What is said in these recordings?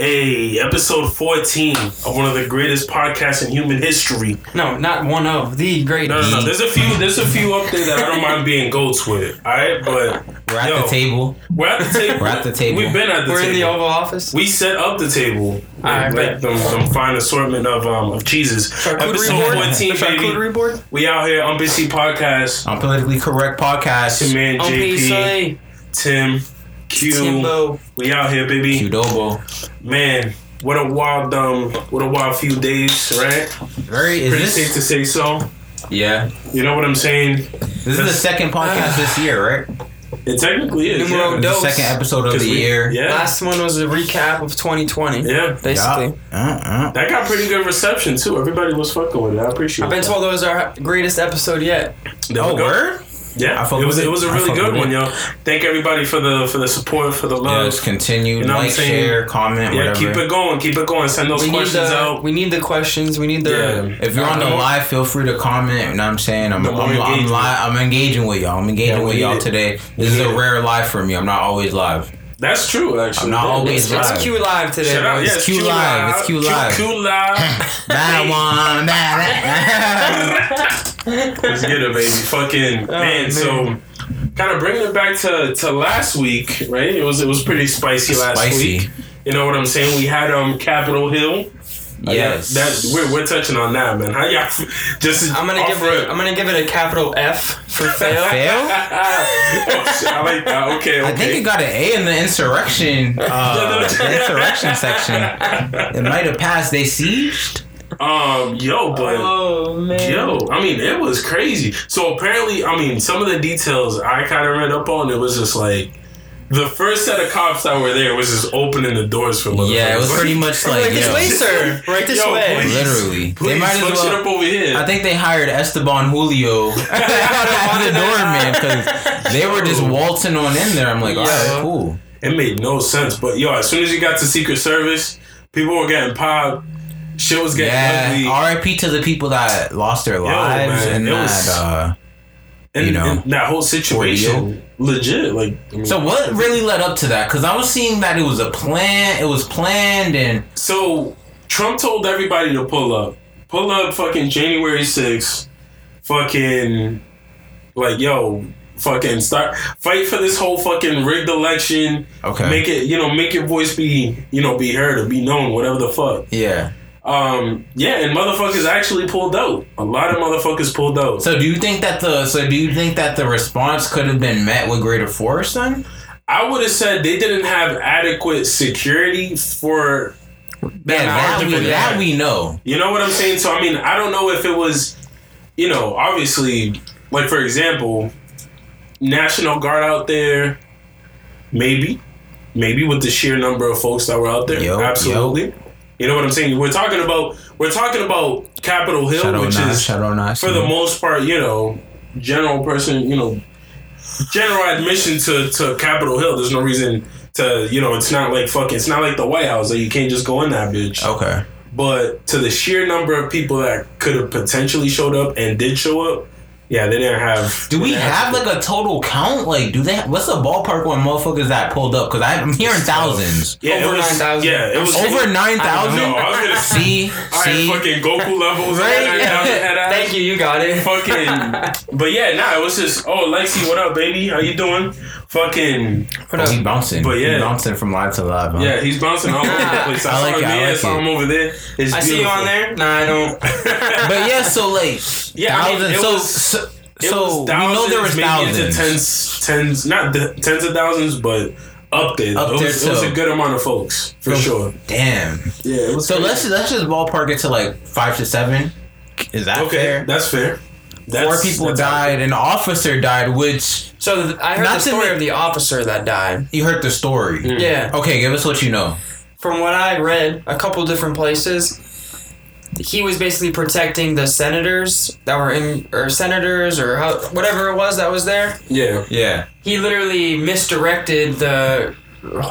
Hey, episode 14 of one of the greatest podcasts in human history. No, not one of the greatest. No, no, no. There's a few. There's a few up there that I don't mind being goats with. All right, but We're at yo, the table. We're at the table. We're at the table. We've been at the table. We're in the Oval Office. we set up the table. Alright, like bet. them, them fine assortment of um of cheeses. Charcuterie Episode board. 14, The charcuterie baby. board. We out here UNPC Podcast. On politically correct podcast. Tim and JP, Tim, Q. Timbo. We out here, baby. Qdobo. Man, what a wild um, what a wild few days, right? Very. Is Pretty this? safe to say so. Yeah. You know what I'm saying? This is the second podcast this year, right? It technically is. Numero yeah. The second episode of the we- year. Yeah. Last one was a recap of 2020. Yeah. Basically. Uh, uh. That got pretty good reception too. Everybody was fucking with it. I appreciate it. I've been that. told it was our greatest episode yet. There Oh, word? Yeah, I fuck it was with it it. was a I really good one, it. yo. Thank everybody for the for the support, for the love. Yes, continue. You know what I'm like, share, comment, yeah, whatever. keep it going, keep it going. Send those We questions the out. we need the questions. We need the Yeah. If you're on the Uh, live, feel free to comment. You know what I'm saying? I'm, The I'm, I'm, engagement. live, I'm engaging with y'all. I'm engaging Yeah, with y'all it. today. This is a rare live for me. I'm not always live. That's true, actually. I'm not Yeah. always It's, live. it's Q live today. Shout out, yeah, It's Q Live, it's Q Live. Q, Q live. That one. That, Let's get it, baby. Fucking man. Oh, man. So, kind of bringing it back to to last week, right? It was it was pretty spicy last Spicy. week. You know what I'm saying? We had um Capitol Hill. Yes. that, that we're, we're touching on that, man. How y'all just? I'm gonna give it. I'm gonna give it a capital F for fail. Fail? oh, shit, I like that. Okay, okay. I think it got an A in the insurrection. Uh, the insurrection section. It might have passed. They sieged. um, yo, but. Oh man. Yo, I mean, it was crazy. So apparently, I mean, some of the details I kind of read up on. It was just like the first set of cops that were there was just opening the doors for motherfuckers. Yeah, it was pretty much like Like this way, sir. Right this Yo, way. please. literally. Please, They might as fuck shit well. up over here. I think they hired Esteban Julio as the doorman because they were just waltzing on in there. I'm like, all Yeah. right, cool. it made no sense. But yo, as soon as you got to Secret Service, people were getting popped. Shit was getting Yeah. ugly. R.I.P. to the people that lost their lives man, and it that. was- uh, and, you know, and that whole situation, legit. Like, I mean, so what really led up to that? Because I was seeing that it was a plan. It was planned and So Trump told everybody to pull up. Pull up fucking January 6th. Fucking like yo, fucking start fight for this whole fucking rigged election. Okay. Make it, you know, make your voice be, you know, be heard or be known, whatever the fuck. yeah. Um, yeah, and motherfuckers actually pulled out. A lot of motherfuckers pulled out. So do you think that the so do you think that the response could have been met with greater force then? I would have said they didn't have adequate security for Yeah, that we that we know. You know what I'm saying? So I mean, I don't know if it was, you know, obviously, like for example, National Guard out there, maybe, maybe with the sheer number of folks that were out there, Yo, absolutely. You know what I'm saying? We're talking about we're talking about Capitol Hill, Shadow which is for the most part, you know, general person, you know, general admission to to Capitol Hill. There's no reason to, you know, it's not like fucking, it's not like the White House that you can't just go in that bitch. Okay. But to the sheer number of people that could have potentially showed up and did show up, yeah, they didn't have. Do we they have like a total count? Like, do they? What's the ballpark on motherfuckers that pulled up? Because I'm hearing thousands. Yeah, Over it was, 9,000. Yeah, it was Over nine thousand. No. I was gonna. See, All right, see. fucking Goku levels. Right? Right? Thank you. You got it. Fucking, but yeah, nah, it was just, oh, Lexi, what up, baby? How you doing? Fucking, What Oh, he bouncing. But yeah. he bouncing from live to live. Huh? yeah, he's bouncing all over the place. I, I like saw it, I there, like saw it. him over there. It's I see you on there. Nah, I don't. But yeah, so like Yeah, I mean, thousands. it so was- so, It so was we thousands, know there was maybe into thousands. tens, tens, not the, tens of thousands, but up there. Up it, there was, it was a good amount of folks for sure. Damn. Yeah, it was So crazy. let's let's just ballpark it to like five to seven. Is that okay. fair? That's fair. That's, Four people that's died. An officer died, which So th- I heard Not the story make- of the officer that died. you heard the story. Mm. Yeah. Okay, give us what you know. From what I read, a couple different places, he was basically protecting the senators that were in, or senators, or how, whatever it was that was there. Yeah. Yeah. He literally misdirected the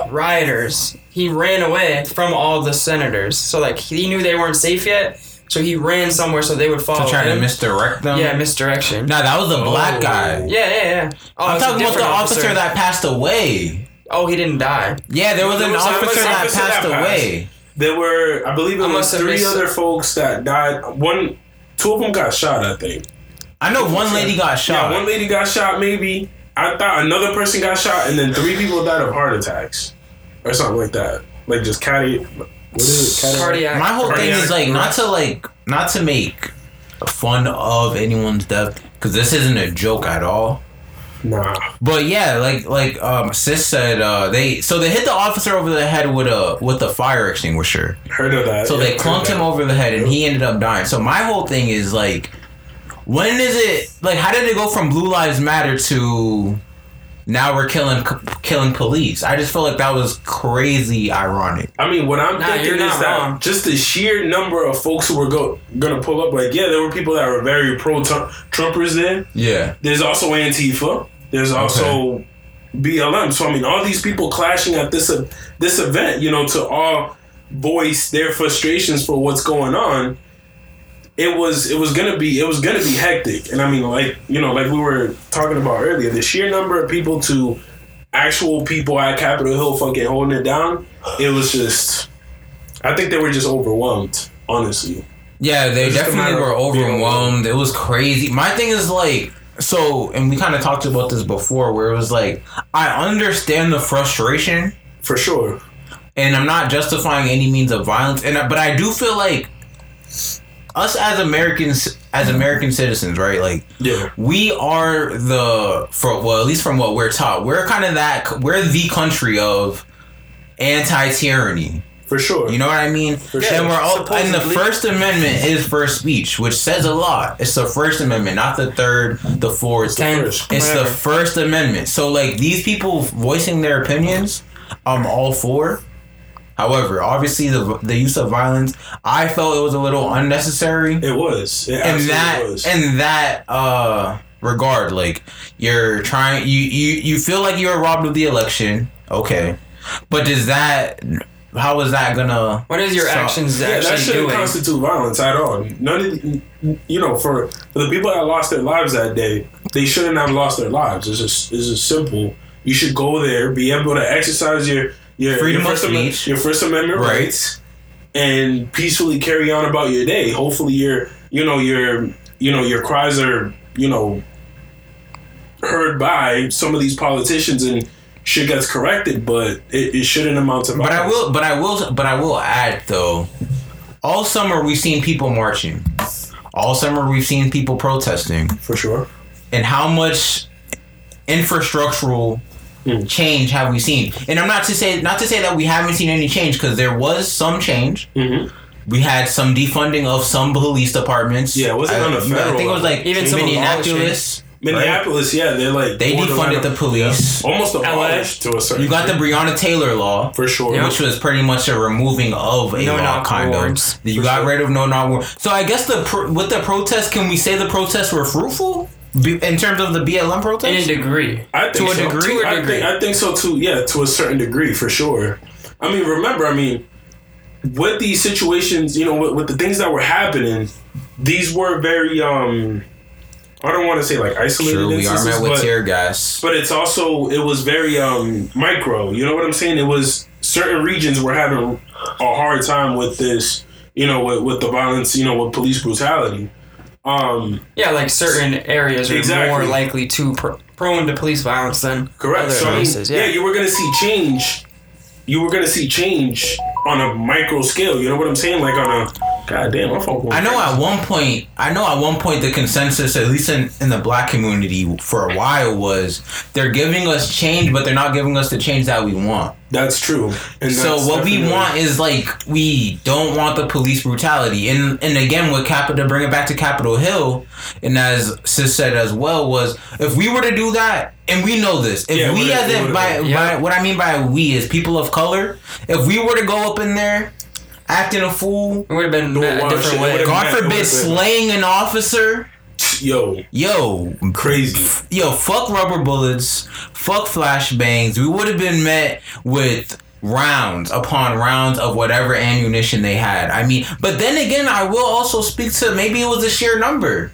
rioters. He ran away from all the senators. So like he knew they weren't safe yet, so he ran somewhere so they would follow To try to misdirect them. yeah, misdirection. Nah, that was the black Oh. guy. Yeah, yeah, yeah. Oh, I'm talking about the different officer. that passed away. Oh, he didn't die. Yeah, there was There an was an officer that officer that passed passed. away. There were, I believe, it was three missed other folks that died. One, two of them got shot. I think. I know one lady got shot. Yeah, one lady got shot. Maybe I thought another person got shot, and then three people died of heart attacks or something like that. Like just cardi. What is it? Cardi- Cardiac. My whole thing is like not to like not to make fun of anyone's death because this isn't a joke at all. Nah. But yeah, like like um sis said, uh they so they hit the officer over the head with a with a fire extinguisher. Heard of that. So Yeah, they clunked him over the head and he ended up dying. So my whole thing is like when is it like how did it go from Blue Lives Matter to now we're killing killing police? I just feel like that was crazy ironic. I mean, what I'm Nah, thinking you're is not that wrong. just the sheer number of folks who were go, gonna pull up, like, yeah, there were people that were very pro Trumpers there. Yeah. There's also Antifa. There's also BLM. So I mean, all these people clashing at this uh, this event, you know, to all voice their frustrations for what's going on. It was it was gonna be it was gonna be hectic, and I mean, like you know, like we were talking about earlier, the sheer number of people to actual people at Capitol Hill fucking holding it down. It was just, I think they were just overwhelmed, honestly. Yeah, they It's just a definitely were overwhelmed. It was crazy. My thing is like so and we kind of talked about this before where it was like I understand the frustration For sure. and I'm not justifying any means of violence and I- but I do feel like us as Americans as American citizens, right? Like Yeah. we are the for well at least from what we're taught we're kind of that we're the country of anti-tyranny For sure. you know what i mean sure. and we're all and the first amendment is first speech which says a lot it's the first amendment not the third the fourth Ten. first. it's the first amendment so like these people voicing their opinions i'm all for however obviously the the use of violence i felt it was a little unnecessary It was. It in absolutely that was. in that uh regard like you're trying you you you feel like you were robbed of the election okay but does that how is that gonna What is your So- actions yeah, that shouldn't doing? constitute violence at all. None of the, you know, for for the people that lost their lives that day, they shouldn't have lost their lives. It's just it's just simple. You should go there, be able to exercise your your Freedom your of First Amendment- speech. your First Amendment rights, and peacefully carry on about your day. Hopefully, your you know your you know your cries are you know heard by some of these politicians and shit gets corrected, but it, it shouldn't amount to but i will but i will but i will add though all summer we've seen people marching all summer we've seen people protesting for sure. and how much infrastructural Mm. change have we seen and i'm not to say not to say that we haven't seen any change because there was some change Mm-hmm. We had some defunding of some police departments. Yeah, it wasn't I, on the federal. I think it was like Even some Minneapolis. Minneapolis, yeah, they're like They defunded the police. yeah, almost abolished to a certain. You got the Breonna Taylor law, for sure. Yeah. which was pretty much a removing of a No law, knock kind warrants. of. You For got sure. rid of no knock warrant. So I guess the pro- with the protests, can we say the protests were fruitful Be- in terms of the BLM protests? In a degree. I think to a so. degree? To a I degree. think, I think so too. Yeah, to a certain degree, for sure. I mean, remember, I mean, with these situations, you know, with, with the things that were happening, these were very. um I don't want to say like isolated Sure, we are met with but, tear gas. but it's also it was very um micro. You know what I'm saying? It was certain regions were having a hard time with this. You know, with, with the violence. You know, with police brutality. Um, Yeah, like certain areas are Exactly. more likely to pr- prone to police violence than Correct. other So I mean, places. yeah. Yeah. you were gonna see change. You were gonna see change on a micro scale. You know what I'm saying? Like on a goddamn. My phone. I know at one point, I know at one point the consensus, at least in, in the black community for a while, was they're giving us change, but they're not giving us the change that we want. that's true. And So that's what we want is like we don't want the police brutality, and and again with Capitol, to bring it back to Capitol Hill, and as Sis said as well was if we were to do that, and we know this, if Yeah, we as in what if- by, Yeah. by what I mean by we is people of color, if we were to go up in there acting a fool, It would have been met a wild different shit. way. God Yeah, forbid been- slaying an officer, Yo, yo, crazy. yo, fuck rubber bullets, fuck flashbangs. We would have been met with rounds upon rounds of whatever ammunition they had. I mean, but then again, I will also speak to maybe it was a sheer number.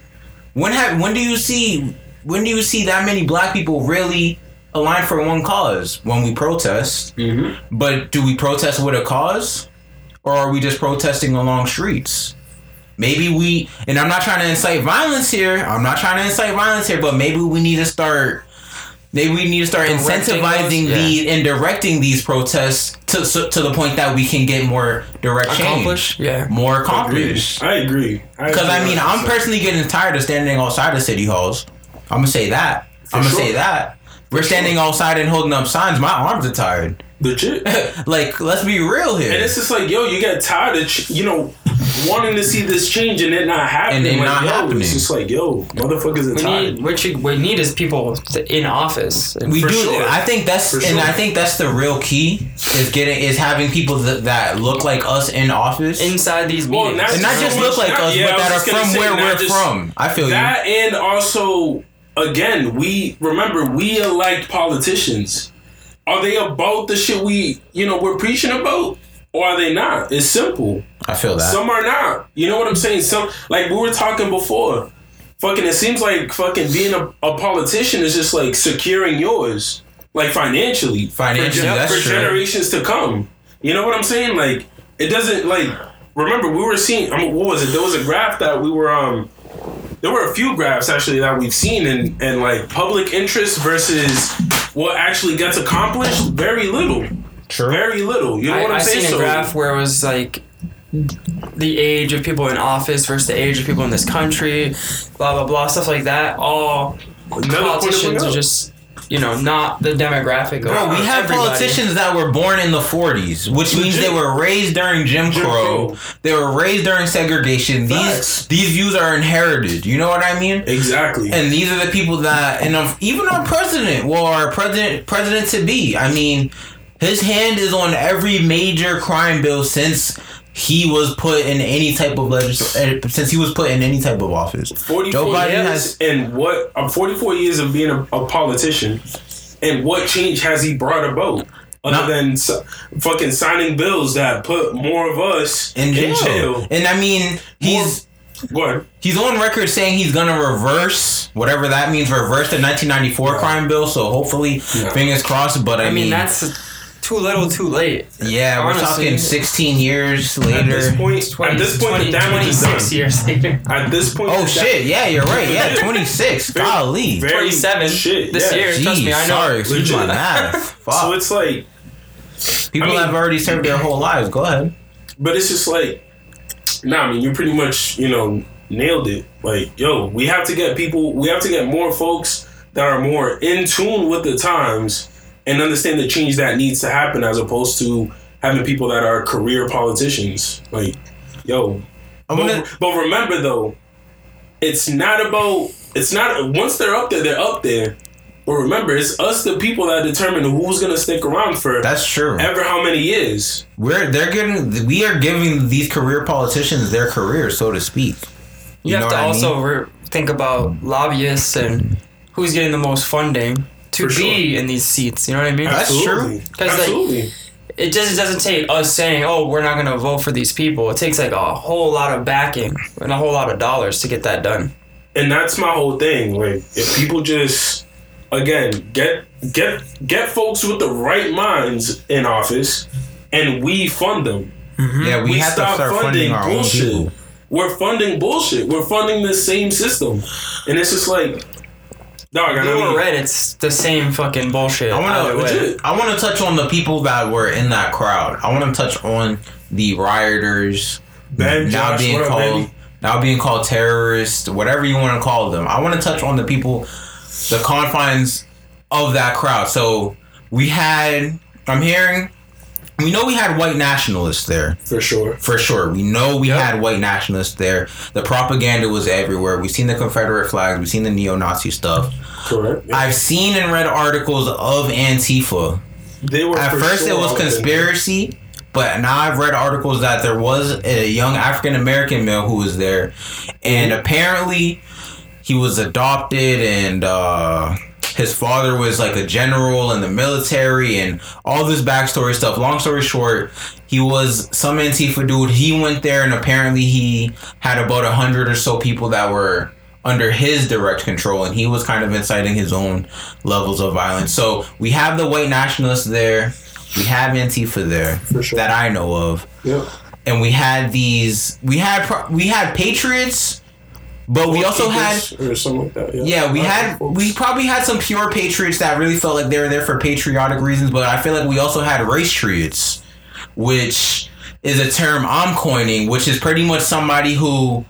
When have when do you see when do you see that many black people really aligned for one cause when we protest. Mm-hmm. But do we protest with a cause, or are we just protesting along streets? Maybe we, and I'm not trying to incite violence here. I'm not trying to incite violence here, but maybe we need to start. Maybe we need to start Directing incentivizing those? the and directing these protests to so, to the point that we can get more direct change, Yeah. more accomplished. I agree. Because I mean, I'm personally getting tired of standing outside of city halls. I'm gonna say that. I'm gonna sure. say that. We're standing outside and holding up signs. My arms are tired. Legit. like, let's be real here. And it's just like, yo, you get tired of, ch- you know, wanting to see this change and it not happening. And it like, not yo, happening. It's just like, yo, motherfuckers are We tired. need what you we need is people to, in office. We for do. sure. I think that's For and sure. I think that's the real key is getting is having people that, that look like us in office. inside these Well, meetings. not and not just look like not- us, yeah, but that are from say, where we're just from. I feel you. That and also, again, we remember we elect politicians. Are they about the shit we, you know, we're preaching about, or are they not? It's simple. I feel that. Some are not. You know what I'm saying? Some like we were talking before. Fucking, it seems like fucking being a, a politician is just like securing yours, like financially, Financially, for, for true. generations to come. You know what I'm saying? Like it doesn't like. Remember, we were seeing. I mean, what was it? There was a graph that we were um. There were a few graphs actually that we've seen, and and like public interest versus what actually gets accomplished. Very little. True. Very little. You know I, what I'm I saying? seen a So- graph where it was like the age of people in office versus the age of people in this country, blah blah blah, stuff like that. All Another politicians are just you know not the demographic. Of Bro, we have everybody. politicians that were born in the 40s, which means they were raised during Jim, Jim Crow. Crow. They were raised during segregation. Facts. These these views are inherited. You know what I mean? Exactly. And these are the people that, and even our president, well, our president, president to be. I mean, his hand is on every major crime bill since he was put in any type of legislation. Eh, since he was put in any type of office. 44 Joe Biden years has- and what I'm 44 years of being a, a politician and what change has he brought about other Not- than s- fucking signing bills that put more of us In jail. And I mean, he's. Go ahead. He's on record saying he's gonna reverse whatever that means, reverse the 1994 crime bill. So hopefully, Yeah. fingers crossed. But I, I mean that's too little, too late. yeah, we're talking 16 years later. At this point, 20, at this point, 20, the damage is 26 done. years later. At this point, Oh the da- shit! Yeah, you're right. Yeah, 26. Very- Golly. very 27 shit, this yeah. year. Jeez, Trust me, I know. sorry, excuse my Legit. math. Fuck. So it's like, People I mean- have already served their whole lives. Go ahead. but it's just like, nah. I mean, you pretty much, you know, nailed it. Like, yo, we have to get people. We have to get more folks that are more in tune with the times and understand the change that needs to happen, as opposed to having people that are career politicians. Like, yo, I wanna, but, but remember though, it's not about. It's not once they're up there, they're up there. But remember, it's us, the people, that determine who's gonna stick around for that's true. ever how many years. We're they're getting we are giving these career politicians their career, so to speak. You, have know to what I also mean? re- think about lobbyists and who's getting the most funding to For be in these seats. You know what I mean? That's Absolutely. true. 'Cause, like, Absolutely. It just doesn't take us saying, "Oh, we're not going to vote for these people." It takes like a whole lot of backing and a whole lot of dollars to get that done. and that's my whole thing. Like, if people just again get get get folks with the right minds in office, and we fund them, mm-hmm. Yeah, we, we, have to start funding funding our own bullshit. people. We're funding bullshit. We're funding the same system, and it's just like, dog. I Blue or red, it's the same fucking bullshit. I want to. I want to touch on the people that were in that crowd. I want to touch on the rioters Ben now Josh, being what up, called now being called terrorists, whatever you want to call them. I want to touch on the people, the confines of that crowd. So we had. I'm hearing. We know we had white nationalists there. for sure. For sure. We know we had white nationalists there. The propaganda was everywhere. We've seen the Confederate flags. We've seen the neo Nazi stuff. Correct. Yeah. I've seen and read articles of Antifa. they were At first, sure it was conspiracy, but now I've read articles that there was a young African American male who was there, and apparently he was adopted, and uh, his father was like a general in the military, and all this backstory stuff. Long story short, he was some Antifa dude. He went there, and apparently he had about a hundred or so people that were under his direct control, and he was kind of inciting his own levels of violence. So we have the white nationalists there, we have Antifa there sure. that I know of, Yeah. and we had these, we had pro- we had patriots, but we also had or something like that. Yeah, yeah, we had folks. we probably had some pure patriots that really felt like they were there for patriotic reasons, but I feel like we also had race triots, which is a term I'm coining, which is pretty much somebody who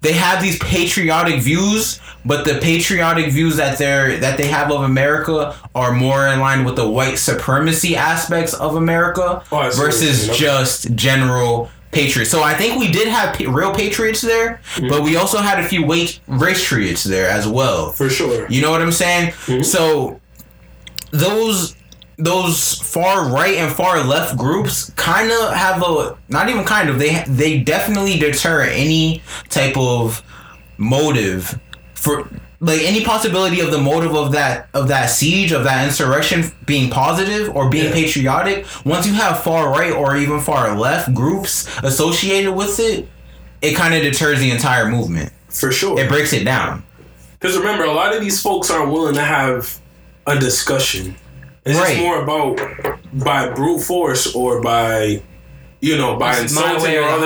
they have these patriotic views, but the patriotic views that they're that they have of America are more in line with the white supremacy aspects of America Oh, I see what you versus just general patriots. So I think we did have real patriots there, Mm-hmm. but we also had a few wait- race triots there as well. for sure. You know what I'm saying? Mm-hmm. So those those far right and far left groups kind of have a not even kind of they they definitely deter any type of motive for like any possibility of the motive of that of that siege of that insurrection being positive or being Yeah. patriotic once you have far right or even far left groups associated with it it kind of deters the entire movement For sure. it breaks it down Because remember, a lot of these folks aren't willing to have a discussion. It's Right. just more about by brute force or by, you know, by It's insulting or or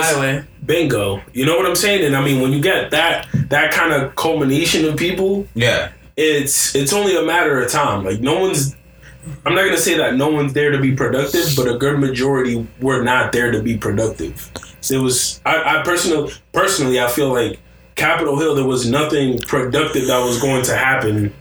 all the this. highway. Bingo. You know what I'm saying? And I mean, when you get that that kind of culmination of people, yeah it's it's only a matter of time. Like no one's. I'm not gonna say that no one's there to be productive, but a good majority were not there to be productive. So It was I, I personally personally I feel like Capitol Hill there was nothing productive that was going to happen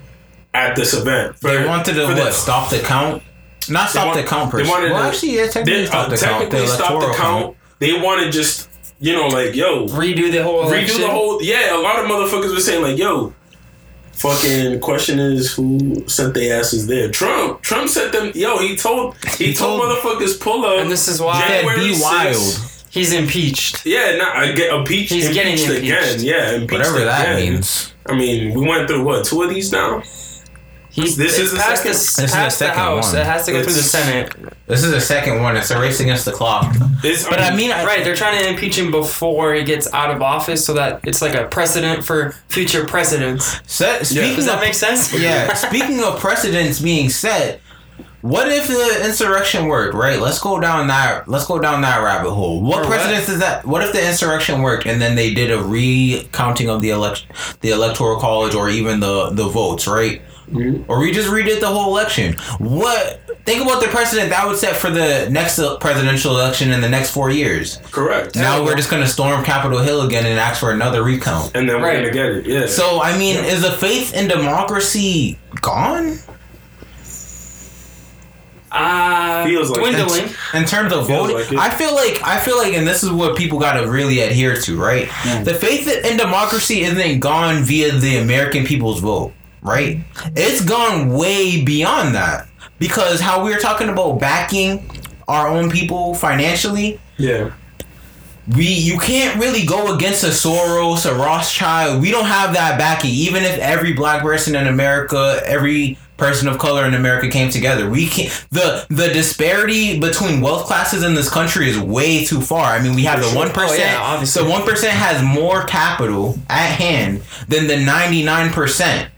at this event. They wanted to what? the- stop the count? Not stop want- the count per they se. wanted Well, to- actually, yeah, technically They stop uh, the count. technically The stop the count. They wanted just you know like yo Redo the whole redo election. the whole yeah. A lot of motherfuckers were saying like yo. Fucking question is who sent their asses there? Trump. Trump sent them. Yo, he told he, He told, told- motherfuckers pull up. And this is why- January be 6th. wild. He's impeached. Yeah, not I get impeached. He's getting impeached impeached. again. Yeah, impeached Whatever that again. means. I mean, we went through what two of these now. He's This is the past second- the, This is past the the second House. one. It has to go through the Senate. This is the second one. It's a race against the clock. It's, But I mean, Right, they're trying to impeach him before he gets out of office, so that it's like a precedent for future presidents. set, speaking Does that of make sense? yeah, speaking of precedents being set, what if the insurrection worked? Right, let's go down that. Let's go down that rabbit hole. What Or what? precedents is that? What if the insurrection worked and then they did a recounting of the election, the electoral college, or even the the votes, right? Or we just redid the whole election. What? Think about the precedent that would set for the next presidential election in the next four years. correct. Now we're just gonna storm Capitol Hill again and ask for another recount. and then we're Right. gonna get it. Yeah. So I mean, is the faith in democracy gone Uh, Feels like dwindling. in terms of voting? like. I feel like I feel like, and this is what people got to really adhere to, right? The faith in democracy isn't gone via the American people's vote, right? It's gone way beyond that because how we are talking about backing our own people financially yeah. we you can't really go against a Soros, a Rothschild. We don't have that backing. Even if every black person in America, every person of color in America came together, we can't. The the disparity between wealth classes in this country is way too far. I mean, we have the sure. one Oh, yeah. The one percent has more capital at hand than the ninety nine percent.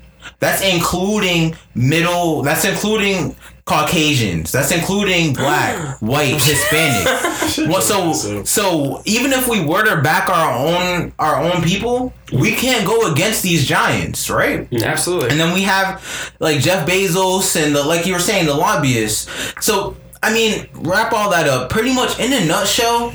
That's including middle. That's including Caucasians. That's including black, white, Hispanic. Well, so so even if we were to back our own our own people, we can't go against these giants, right? Absolutely. And then we have like Jeff Bezos and the like you were saying the lobbyists. So I mean, wrap all that up. Pretty much in a nutshell,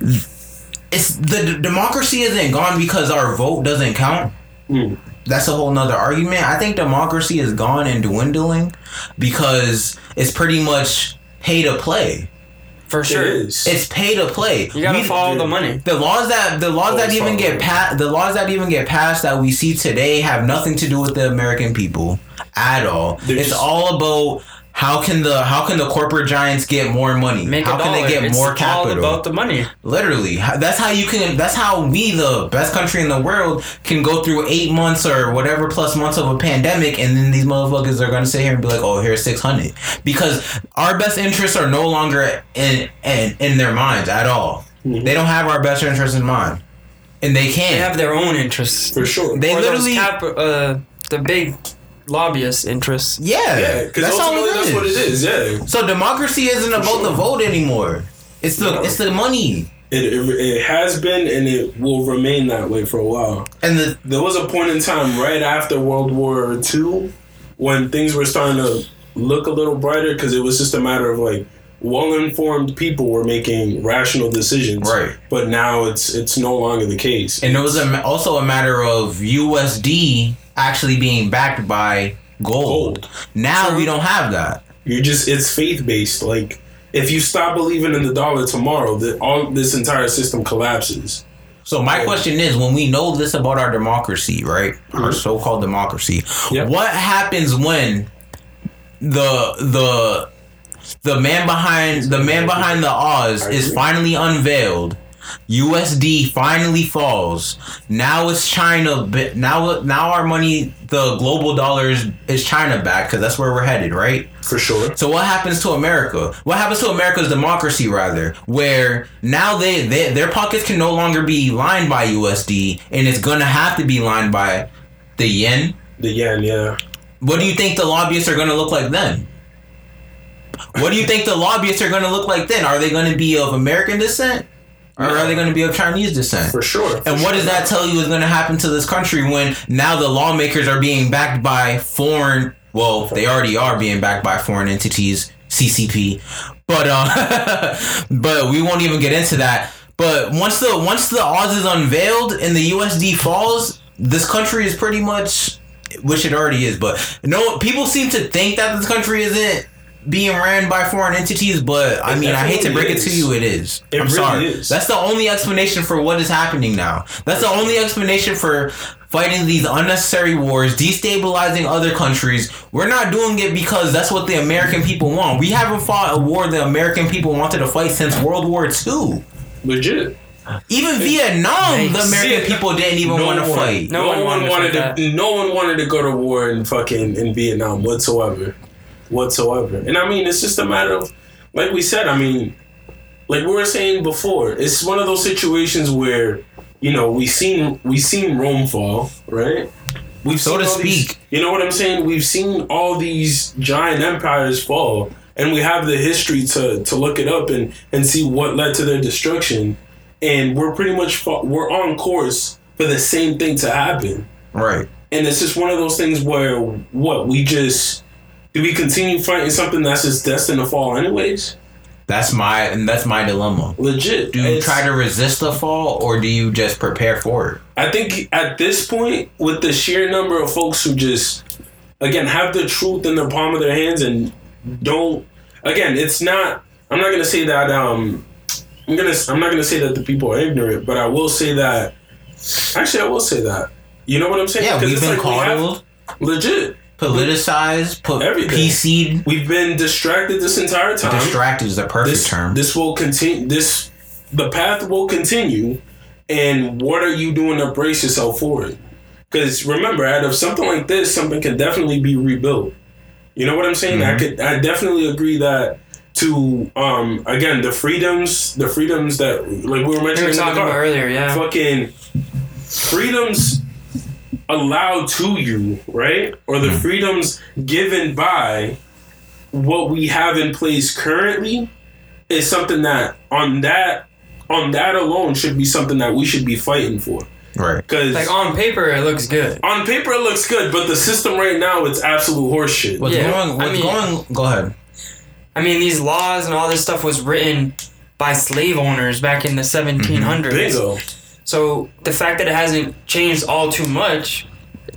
it's the d- democracy isn't gone because our vote doesn't count. Mm. That's a whole nother argument. I think democracy is gone and dwindling because it's pretty much pay to play. For sure. is. It's pay to play. You gotta We- follow the money. the laws that the laws that even get passed the laws that even get passed that we see today have nothing to do with the American people at all. They're it's just- all about how can the how can the corporate giants get more money? Make how a can dollar. they get it's more all capital? about the money. Literally, that's how you can. That's how we, the best country in the world, can go through eight months or whatever plus months of a pandemic, and then these motherfuckers are gonna sit here and be like, "Oh, here's six hundred because our best interests are no longer in in, in their minds at all. Mhm. They don't have our best interests in mind. and they They can't. have their own interests. for sure. They Or literally- cap, uh, the big lobbyist interests. yeah, yeah, because that's all ultimately it that's what it is. Yeah, So democracy isn't about sure. the vote anymore. It's the No. it's the money it, it it has been and it will remain that way for a while. and the There was a point in time right after World War II when things were starting to look a little brighter because it was just a matter of like well-informed people were making rational decisions. Right. But now it's it's no longer the case. and it was a, also a matter of USD actually being backed by gold. Gold. Now True. we don't have that. You're just it's faith based. Like if you stop believing in the dollar tomorrow, that all this entire system collapses. So my question is, when we know this about our democracy, right, our Mhm. so-called democracy, Yep. what happens when the the the man behind the man behind the Oz is finally unveiled? USD finally falls. Now it's China. Now, now our money, the global dollars, is China back because that's where we're headed, right? For sure. So what happens to America? What happens to America's democracy rather? Where now they, they their pockets can no longer be lined by USD and it's gonna have to be lined by the yen. The yen, yeah. What do you think the lobbyists are gonna look like then? What do you think the lobbyists are gonna look like then? Are they gonna be of American descent? Or are they gonna be of Chinese descent? For sure. And what does that tell you is going to happen to this country when now the lawmakers are being backed by foreign? Well, they already are being backed by foreign entities, CCP. But uh, but we won't even get into that. But once the once the Oz is unveiled and the USD falls, this country is pretty much, which it already is. But no, people seem to think that this country isn't being ran by foreign entities. But I It mean, I hate to definitely break it to you, it is. It I'm really sorry. is. That's the only explanation for what is happening now. That's the only explanation for fighting these unnecessary wars, destabilizing other countries. We're not doing it because that's what the American people want. We haven't fought a war the American people wanted to fight since World War II. Legit. Even Vietnam, the American See, people didn't even no want to fight. No No, one one, wanted to wanted fight to. No one wanted to go to war in fucking in Vietnam whatsoever, whatsoever. And I mean, it's just a matter of, like we said. I mean, like we were saying before, it's one of those situations where you know we seen we seen Rome fall, right? We've So to seen all these- speak. you know what I'm saying? We've seen all these giant empires fall, and we have the history to to look it up and and see what led to their destruction. And we're pretty much fa- we're on course for the same thing to happen. Right. And it's just one of those things where what we just do we continue fighting something that's just destined to fall anyways? That's my and that's my dilemma. Legit. Do you try to resist the fall or do you just prepare for it? I think at this point, with the sheer number of folks who just, again, have the truth in the palm of their hands and don't, again, it's not. I'm not gonna say that. Um, I'm gonna. I'm not gonna say that the people are ignorant, but I will say that. Actually, I will say that. You know what I'm saying? Yeah, we've it's been like we have- legit. Politicized, put Everything. PC'd. We've been distracted this entire time. Distracted is the perfect this, term. This will continue. This the path will continue. And what are you doing to brace yourself for it? Because remember, out of something like this, something can definitely be rebuilt. You know what I'm saying? I could. I definitely agree that. To um again the freedoms, the freedoms that like we were We mentioning were talking car, about earlier, yeah. fucking freedoms allowed to you, right? Or the mm-hmm. freedoms given by what we have in place currently is something that on that on that alone should be something that we should be fighting for. right. Because Like on paper, it looks good. on paper it looks good, but the system right now it's absolute horseshit. What's Yeah, going? I What's mean- going? Go ahead. I mean, these laws and all this stuff was written by slave owners back in the mm-hmm. 1700s. Bingo. So the fact that it hasn't changed all too much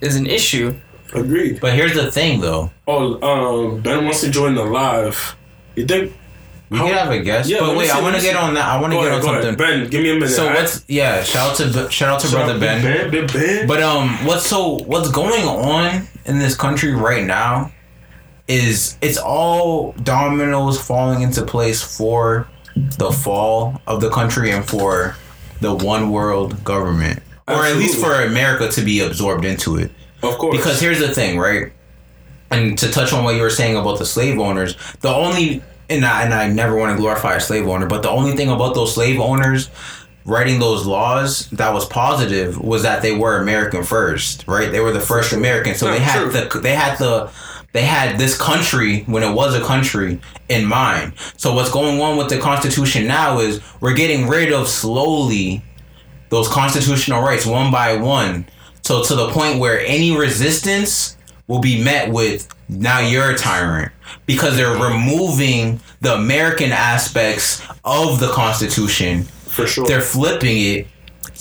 is an issue. Agreed. But here's the thing, though. Oh, um, Ben wants to join the live. You think? We can have a guest. Yeah, but wait, see, I want to get on that. I want to get ahead, on go ahead. something. Ben, give me a minute. So I- what's? Yeah. Shout out to shout out to Shout brother out Ben. Ben, Ben, Ben. But um, what's so what's going on in this country right now is it's all dominoes falling into place for the fall of the country and for the one world government, or at least for America to be absorbed into it. of course. Because here's the thing, right? And to touch on what you were saying about the slave owners, the only and I, and I never want to glorify a slave owner, but the only thing about those slave owners writing those laws that was positive was that they were American first, right? They were the first American, so No, they had true. the they had the they had this country when it was a country in mind. So what's going on with the Constitution now is we're getting rid of slowly those constitutional rights one by one. So to the point where any resistance will be met with now you're a tyrant because they're removing the American aspects of the Constitution. For sure. They're flipping it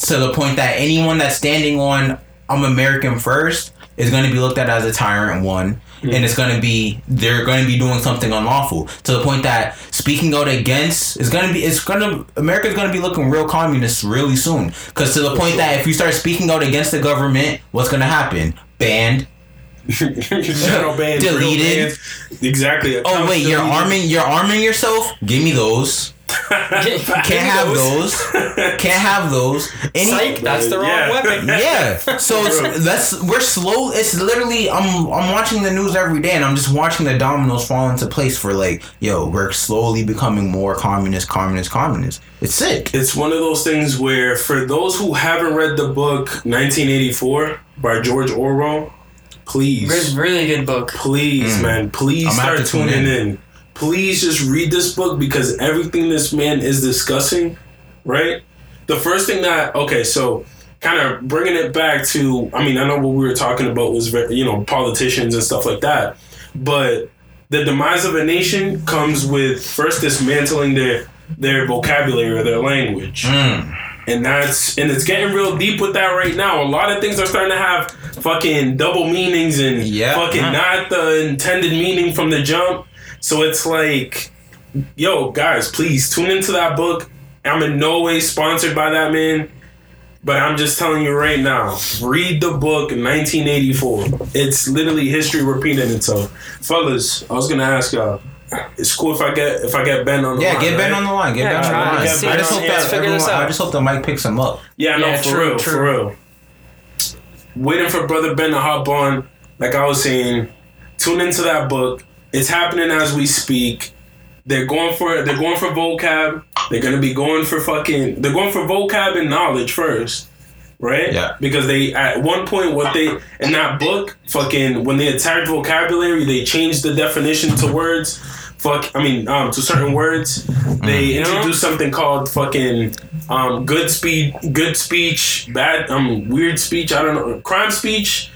to the point that anyone that's standing on I'm American first is going to be looked at as a tyrant one and it's going to be they're going to be doing something unlawful to the point that speaking out against is going to be it's going to America's going to be looking real communist really soon. Cuz to the point that if you start speaking out against the government what's going to happen? Banned Shadow bans, real Deleted. bans. Exactly. oh Accounts wait you're deleted. arming you're arming yourself give me those can't have those can't have those any Psych, that's the wrong Yeah. weapon. yeah. So it's, that's we're slow. It's literally I'm I'm watching the news every day and I'm just watching the dominoes fall into place for like yo we're slowly becoming more communist, communist, communist. It's sick. It's one of those things where, for those who haven't read the book 1984 by George Orwell, please, Re- really good book. please, man, please Mm. I'm start to tuning in. in. Please just read this book because everything this man is discussing, right? The first thing that okay, so kind of bringing it back to, I mean, I know what we were talking about was you know politicians and stuff like that, but the demise of a nation comes with first dismantling their their vocabulary or their language Mm. And that's and it's getting real deep with that right now. A lot of things are starting to have fucking double meanings and Yeah. fucking not the intended meaning from the jump. So it's like, yo, guys, please tune into that book. I'm in no way sponsored by that man, but I'm just telling you right now, read the book 1984. It's literally history repeating itself. Fellas, I was gonna ask y'all. It's cool if I get if I get Ben on the Yeah, line, get Ben right? on the line. Get Yeah, Ben on the line. get I Ben just hope here. that everyone. I just hope the mic picks him up. Yeah, no, Yeah, for true, real, true. for real. Waiting for Brother Ben to hop on. Like I was saying, tune into that book. It's happening as we speak. They're going for they're going for vocab. They're gonna be going for fucking they're going for vocab and knowledge first. Right? Yeah. Because they at one point what they in that book, fucking when they attacked vocabulary, they changed the definition to words. Fuck I mean, um to certain words. They introduced something called fucking um good speed good speech, bad um weird speech, I don't know crime speech,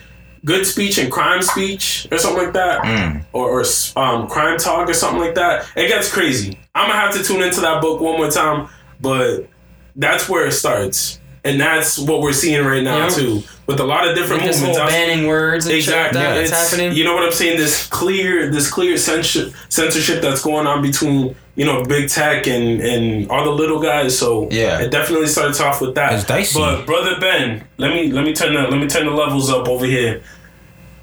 good speech and crime speech or something like that. Mm. Or, or um crime talk or something like that. It gets crazy. I'm gonna have to tune into that book one more time, but that's where it starts. And that's what we're seeing right now Yeah. too. With a lot of different This whole movements. I- banning words and Exactly. shit like that that's It's- happening. You know what I'm saying? This clear, this clear censor, censorship that's going on between you know big tech and and all the little guys. So Yeah. it definitely starts off with that. It's dicey. But brother Ben, let me let me turn the let me turn the levels up over here.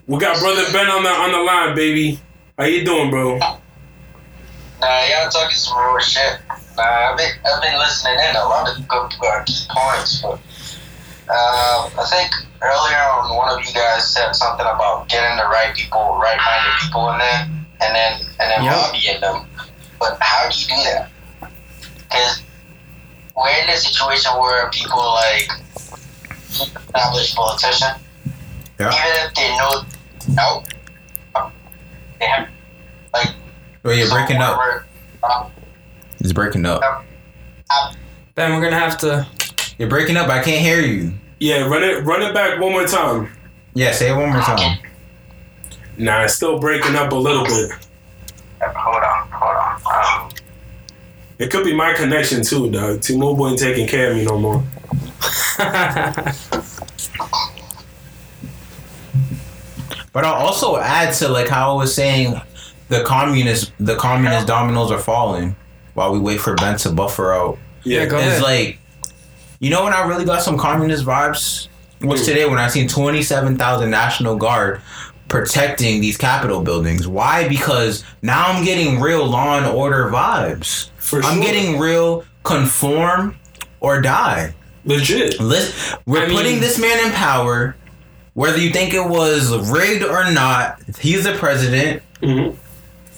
We got brother Ben on the on the line, baby. How you doing, bro? Nah, y'all talking some real shit. I've been, I've been listening in a lot of good points, but uh, I think earlier on one of you guys said something about getting the right people, right-minded people in there, and then and then Yep. lobbying them. But how do you do that? Because we're in a situation where people like established politician, Yeah. even if they know no, they have like Wait, you're breaking up. whatever, uh, It's breaking up. Ben, we're gonna have to. You're breaking up. I can't hear you. Yeah, run it run it back one more time. Yeah, say it one more time. Nah, it's still breaking up a little bit. Hold on, hold on. It could be my connection too, dog. T-Mobile ain't taking care of me no more. But I'll also add to like how I was saying, the communist the communist dominoes are falling while we wait for Ben to buffer out. Yeah, go it's ahead. like, you know, when I really got some communist vibes was Mm. today when I seen twenty seven thousand National Guard protecting these Capitol buildings. Why? Because now I'm getting real law and order vibes. For I'm sure. getting real conform or die. legit. Lis- We're I mean- putting this man in power. Whether you think it was rigged or not, he's the president. Mhm.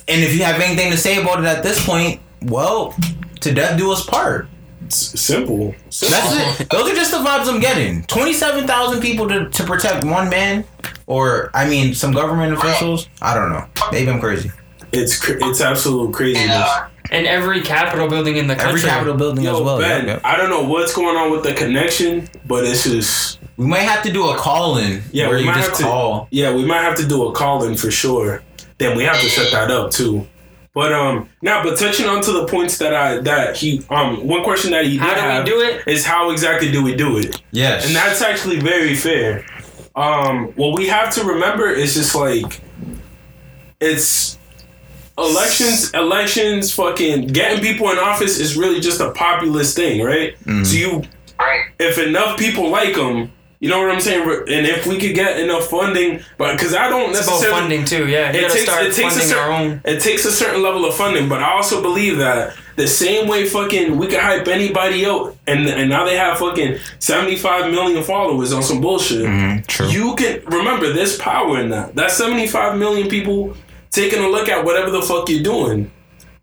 And if you have anything to say about it at this point, well, to death do us part. S- simple. simple. That's it. Those are just the vibes I'm getting. Twenty-seven thousand people to, to protect one man, or I mean, some government officials. I don't know. Maybe I'm crazy. It's cr- it's absolute And, craziness. uh, And every Capitol building in the country. Every Capitol building Yo, as well. Ben, yeah, yeah. I don't know what's going on with the connection, but it's just We might have to do a call in Yeah, where we you might just have to- call. yeah. We might have to do a call in for sure. Then we have to set that up too. But um, now, but touching on to the points that I that he um one question that he did How do we have do it? is how exactly do we do it? Yes. And that's actually very fair. Um, what we have to remember is just like it's elections. Elections, fucking getting people in office is really just a populist thing, right? So you, right. if enough people like them, you know what I'm saying. And if we could get enough funding, but because I don't It's about necessarily funding too. Yeah, you it takes, start it takes a certain, our own. It takes a certain level of funding, but I also believe that the same way fucking we can hype anybody out, and and now they have fucking seventy five million followers on some bullshit. Mhm, true. You can remember there's power in that. That's seventy five million people taking a look at whatever the fuck you're doing.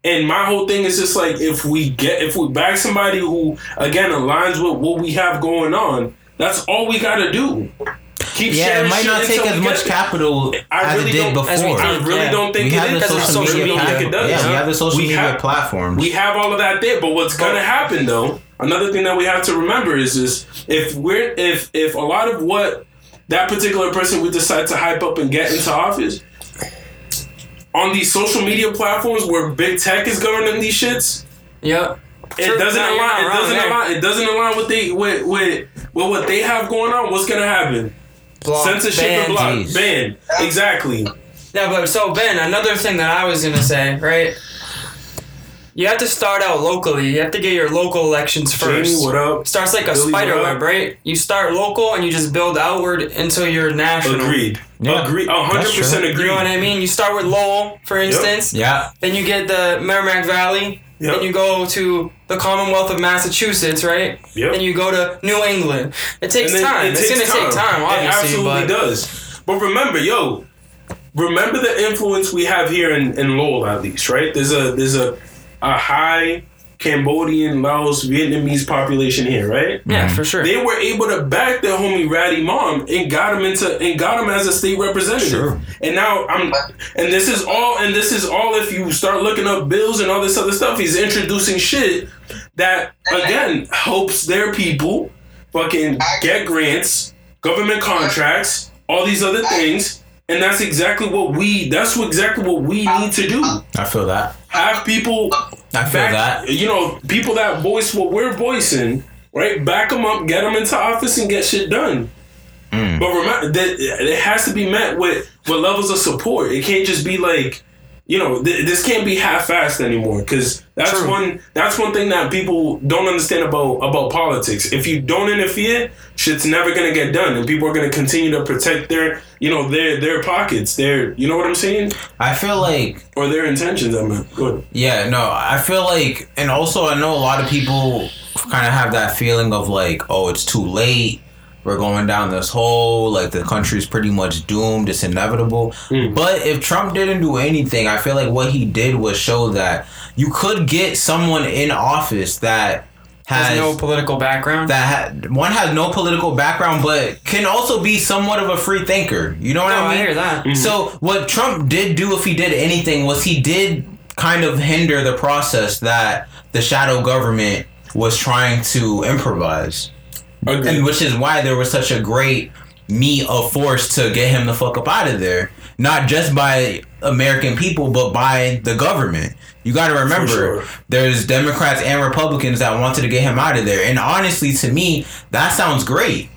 And my whole thing is just like if we get if we back somebody who again aligns with what we have going on, that's all we gotta do. Keep yeah, sharing it might not take as much get- capital I as really it did don't- before. as we I really Yeah. don't think we it have the is. because social, social media, media. platform. It does. Yeah, we have the social We media have- platforms. We have all of that there, but what's gonna oh. happen though? Another thing that we have to remember is is if we're if if a lot of what that particular person we decide to hype up and get into office on these social media platforms where big tech is governing these shits, Yep. It doesn't No, align. It doesn't there. align. It doesn't align with they with with with what they have going on. What's gonna happen? Block, Censorship ban. and block, Jeez. ban. Exactly. Yeah, but so Ben, another thing that I was gonna say, right? You have to start out locally. You have to get your local elections first. Jamie, what up? Starts like a Billy, spider web, right? You start local and you just build outward until you're national. Agreed. Yeah, Agreed. A hundred percent agreed. You know what I mean? You start with Lowell, for instance. yeah, Then you get the Merrimack Valley. Yep. Then you go to the Commonwealth of Massachusetts, right? Yep. Then you go to New England. It takes time. it it's takes gonna take time, obviously, It absolutely but does. But remember, yo, remember the influence we have here in, in Lowell, at least, right? There's a there's a a high Cambodian, Laos, Vietnamese population here, right? yeah, mm-hmm. for sure. They were able to back their homie Rady Mom and got him into and got him as a state representative. Sure. And now I'm and this is all and this is all if you start looking up bills and all this other stuff, he's introducing shit that again helps their people fucking get grants, government contracts, all these other things. And that's exactly what we that's what exactly what we need to do. I feel that. Have people I feel back, that. you know, people that voice what we're voicing, right? Back them up, get them into office, and get shit done. Mm. But remember, that it has to be met with with levels of support. It can't just be like, you know, th- this can't be half-assed anymore. Because that's True. one that's one thing that people don't understand about about politics. If you don't interfere, shit's never gonna get done, and people are gonna continue to protect their, you know, their their pockets, their, you know what I'm saying, I feel like or their intentions. I mean, good. Yeah, no, I feel like, and also I know a lot of people kind of have that feeling of like, oh, it's too late. We're going down this hole. Like the country's pretty much doomed. It's inevitable. Mm. But if Trump didn't do anything, I feel like what he did was show that you could get someone in office that has no political background. that ha- one has no political background, but can also be somewhat of a free thinker. You know what no, I I mean? hear that. Mm-hmm. So what Trump did do, if he did anything, was he did kind of hinder the process that the shadow government was trying to improvise, Agreed. and which is why there was such a great meet of force to get him the fuck up out of there. Not just by American people, but by the government. You got to remember, sure. there's Democrats and Republicans that wanted to get him out of there. And honestly, to me, that sounds great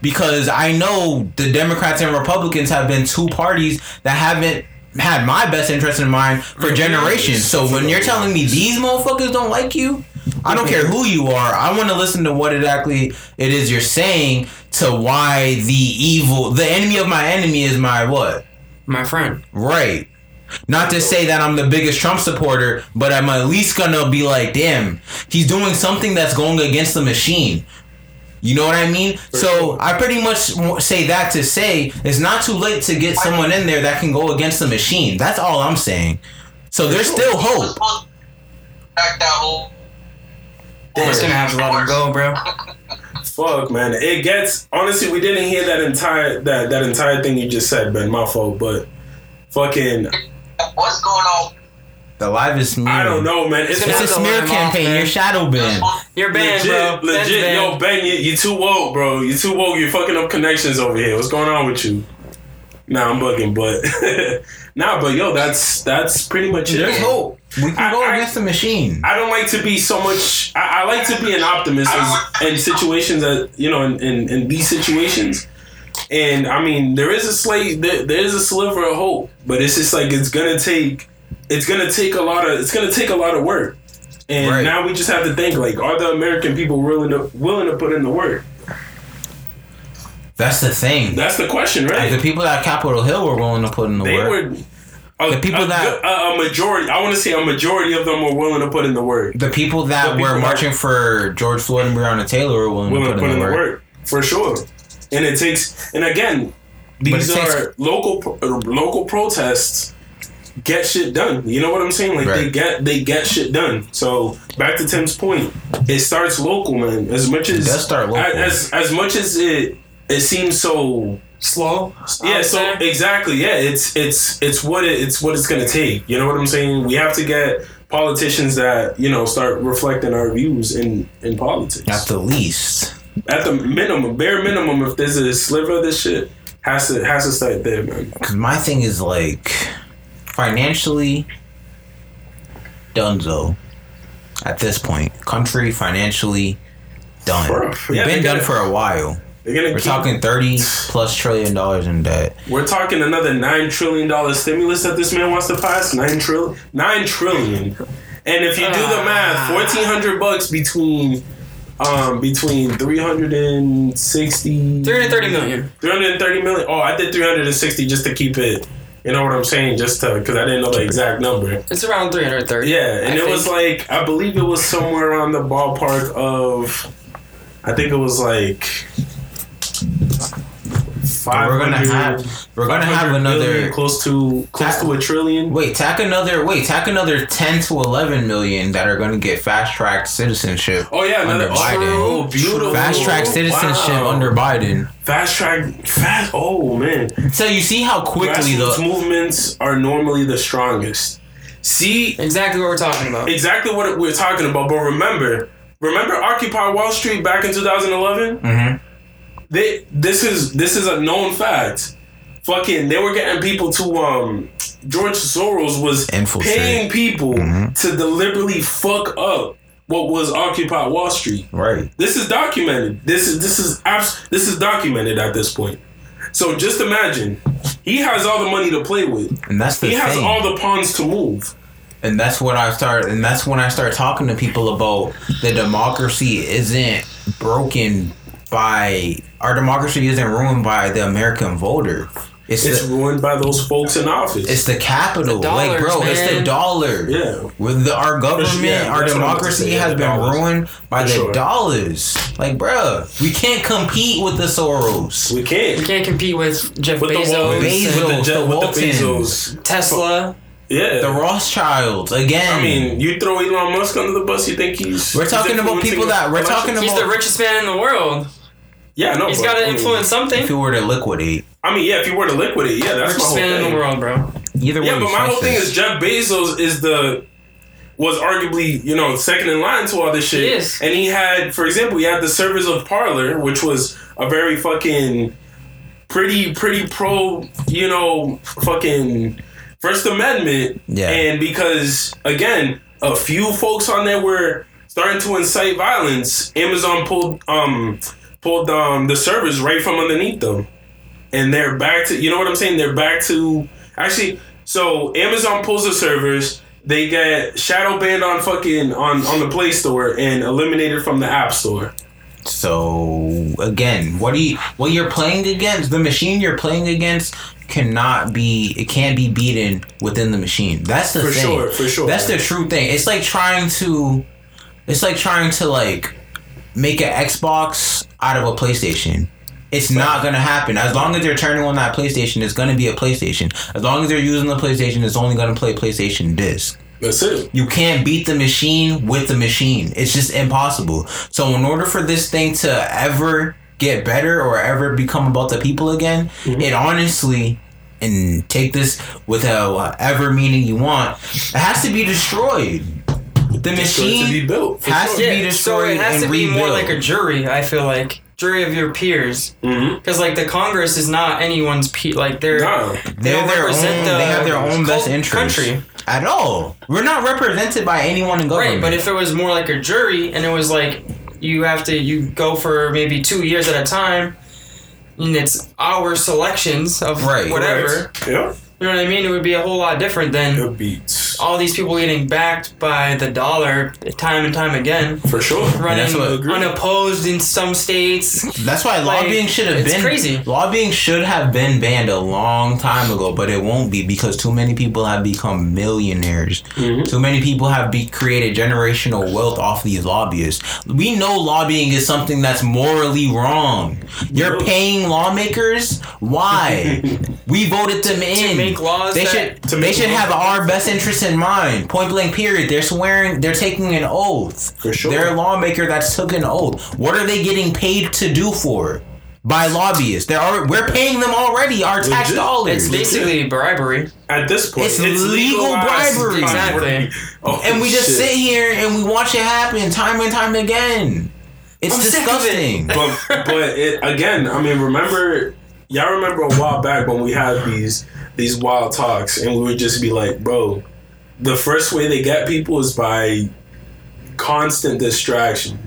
because I know the Democrats and Republicans have been two parties that haven't had my best interest in mind for generations. So when you're telling me these motherfuckers don't like you, I don't care who you are. I want to listen to what exactly it is you're saying to why the evil, the enemy of my enemy is my what? My friend. Right. Not to say that I'm the biggest Trump supporter, but I'm at least gonna be like, damn, he's doing something that's going against the machine. You know what I mean? so I pretty much say that to say it's not too late to get someone in there that can go against the machine. That's all I'm saying. So there's still hope. Back that whole Just gonna have to let him go, bro. Fuck, man. It gets honestly. We didn't hear that entire that that entire thing you just said, Ben. My fault, but fucking, What's going on? The live is smear. I don't know, man. It's, It's a smear let off, campaign. man. You're shadow banned. You're banned, legit, bro. Legit. banned. Yo, Ben, you, you too woke, bro. You too woke. You're fucking up connections over here. What's going on with you? Nah, I'm bugging, but nah, but yo, that's that's pretty much it. There's hope. We can I- go I- against the machine. I don't like to be so much. I, I like to be an optimist in, in situations that you know, in, in, in these situations. And I mean, there is a slight, there, there is a sliver of hope, but it's just like it's gonna take, it's gonna take a lot of, it's gonna take a lot of work. And Right. now we just have to think like, are the American people willing to willing to put in the work? That's the thing. That's the question, right? the people at Capitol Hill were willing to put in the they work. were. A, The people a, that- a, a majority, I want to say a majority of them were willing to put in the work. the people that The people were that- marching for George Floyd and Breonna Taylor were willing, willing to put, in the work. for sure. And it takes, and again, these it takes- are local uh, local protests. Get shit done. You know what I'm saying? Like they get they get shit done. So back to Tim's point, it starts local, man. As much as it does start local. As as much as it it seems so Slow. yeah, so say. exactly, yeah. It's it's it's what it, it's what it's gonna take. You know what I'm saying? We have to get politicians that you know start reflecting our views in in politics. At the least. At the minimum, bare minimum, if there's a sliver of this shit, has to has to start there, man. Because my thing is like financially donezo at this point. Country financially done. Bruh. We've Yeah, been done gotta- for a while. They're gonna We're keep, talking 30 plus trillion dollars in debt. We're talking another nine trillion dollar stimulus that this man wants to pass. Nine trillion. Nine trillion. And if you do the math, fourteen hundred bucks between. Um, between 360 330 million. 330 million. Oh, I did 360 just to keep it. You know what I'm saying? Just to because I didn't know the exact number. It's around 330. Yeah, and I it think. was like I believe it was somewhere around the ballpark of. I think it was like. Five We're gonna have we're gonna have another close to close to a trillion. wait, tack another wait, tack another ten to eleven million that are gonna get fast tracked citizenship. Oh yeah, another Under Biden. Oh, beautiful. Fast track citizenship Wow. under Biden. fast track fast. Oh man, So you see how quickly grassroots the movements are normally the strongest. See, Exactly what we're talking about. exactly what we're talking about. But remember, remember Occupy Wall Street back in 2011. Mhm. They this is this is a known fact. Fucking, they were getting people to um. George Soros was Infiltrate. paying people to deliberately fuck up what was Occupy Wall Street. right. This is documented. This is this is abs- this is documented at this point. So just imagine, he has all the money to play with. And that's the He has all the pawns to move. and that's what I start and that's when I start talking to people about the democracy isn't broken by our democracy isn't ruined by the American voter. It's It's the, ruined by those folks in office. it's the capital. The like bro, dollars, it's the man. dollar. yeah. With the, our government, yeah, our that's what I meant to democracy say, has been dollars. ruined by For the sure. dollars. Like, bruh, we can't compete with the Soros. We can't. We can't compete with Jeff With the Bezos, Wal- Bezos. with the, jet, the Waltons. Bezos. Tesla. Yeah. The Rothschilds again. I mean, you throw Elon Musk under the bus, you think he's. We're talking about people that- we're elections? talking about. He's the richest man in the world. Yeah, no. He's got to influence something. if something. he were to liquidate, I mean, yeah, if you were to liquidate, yeah, that's my Richest whole man in thing. the world, bro. either way, Yeah, but my whole slice thing is Jeff Bezos is the was arguably you know second in line to all this shit, He is. and he had, for example, he had the servers of Parler, which was a very fucking pretty pretty pro, you know, fucking First Amendment, Yeah. and because again, a few folks on there were starting to incite violence. Amazon pulled um pulled um the servers right from underneath them and they're back to you know what I'm saying? They're back to actually so Amazon pulls the servers, they get shadow banned on fucking on on the Play Store and eliminated from the App Store. So again, what do you what you're playing against? The machine you're playing against cannot be it can't be beaten within the machine. That's the For thing. sure, for sure. That's the true thing. It's like trying to it's like trying to like make an Xbox out of a PlayStation. It's not gonna happen. As long as they're turning on that PlayStation, it's gonna be a PlayStation. As long as they're using the PlayStation, it's only gonna play PlayStation disc. That's it. You can't beat the machine with the machine. It's just impossible. So in order for this thing to ever get better or ever become about the people again, mm-hmm. it honestly and take this with however meaning you want, it has to be destroyed. The For it machine to be built. For has sure. to be Yeah, so destroyed it has and to be more like a jury. I feel like jury of your peers, mm-hmm. because like the Congress is not anyone's pe. Like they're Nah. they They're don't their own. the they have their own best cul- interest country. at all. We're not represented by anyone in government. Right, but if it was more like a jury and it was like you have to you go for maybe two years at a time, and it's our selections of Right. whatever. Right. Yeah. You know what I mean? It would be a whole lot different than beats. all these people getting backed by the dollar time and time again, For sure. running that's what- Agreed. unopposed in some states. That's why Like, lobbying should have it's been crazy. Lobbying should have been banned a long time ago, but it won't be because too many people have become millionaires. Mm-hmm. Too many people have be created generational wealth off these lobbyists. We know lobbying is something that's morally wrong. You're paying lawmakers. Why? we voted them in. Make laws They that- should. To They should have our best interests in mind. Point blank. Period. They're swearing. They're taking an oath. For sure. They're a lawmaker that's took an oath. What are they getting paid to do for? By lobbyists. They're already, we're paying them already our tax Legit. dollars. It's basically bribery. At this point, It's legal bribery. Exactly. Oh, and we just shit. sit here and we watch it happen time and time again. It's I'm sick of it. disgusting. but but it again. I mean, remember, y'all remember a while back when we had these these wild talks, and we would just be like, bro, the first way they get people is by constant distraction.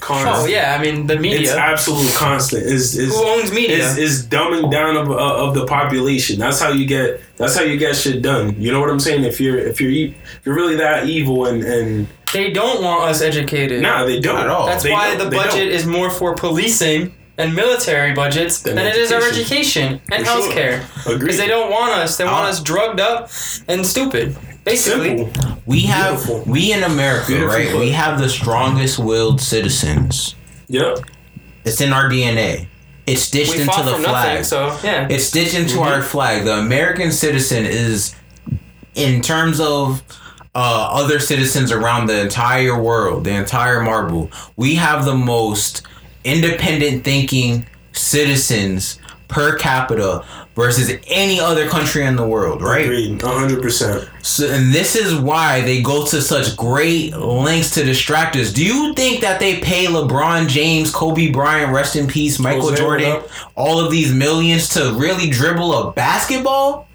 Constant. Oh yeah, I mean the media. It's absolute constant. Is is Who owns media? is is dumbing down of, uh, of the population. That's how you get. That's how you get shit done. You know what I'm saying? If you're if you're e- if you're really that evil and and They don't want us educated. nah, they don't at all. That's They why don't. the budget is more for policing and military budgets Than than it is our education. education and For sure. healthcare. Agreed. Because they don't want us. They want I'll- us drugged up and stupid. Basically. Simple. We have Beautiful. we in America, Beautiful right? We have the strongest willed citizens. Yep. It's in our DNA. It's stitched We into the flag. nothing, so yeah. It's stitched into Mm-hmm. our flag. The American citizen is, in terms of uh, other citizens around the entire world, the entire marble, we have the most independent thinking citizens per capita versus any other country in the world, right? Agreed. hundred percent. So, and this is why they go to such great lengths to distract us. Do you think that they pay LeBron James, Kobe Bryant, rest in peace, Michael Jose, Jordan, all of these millions to really dribble a basketball?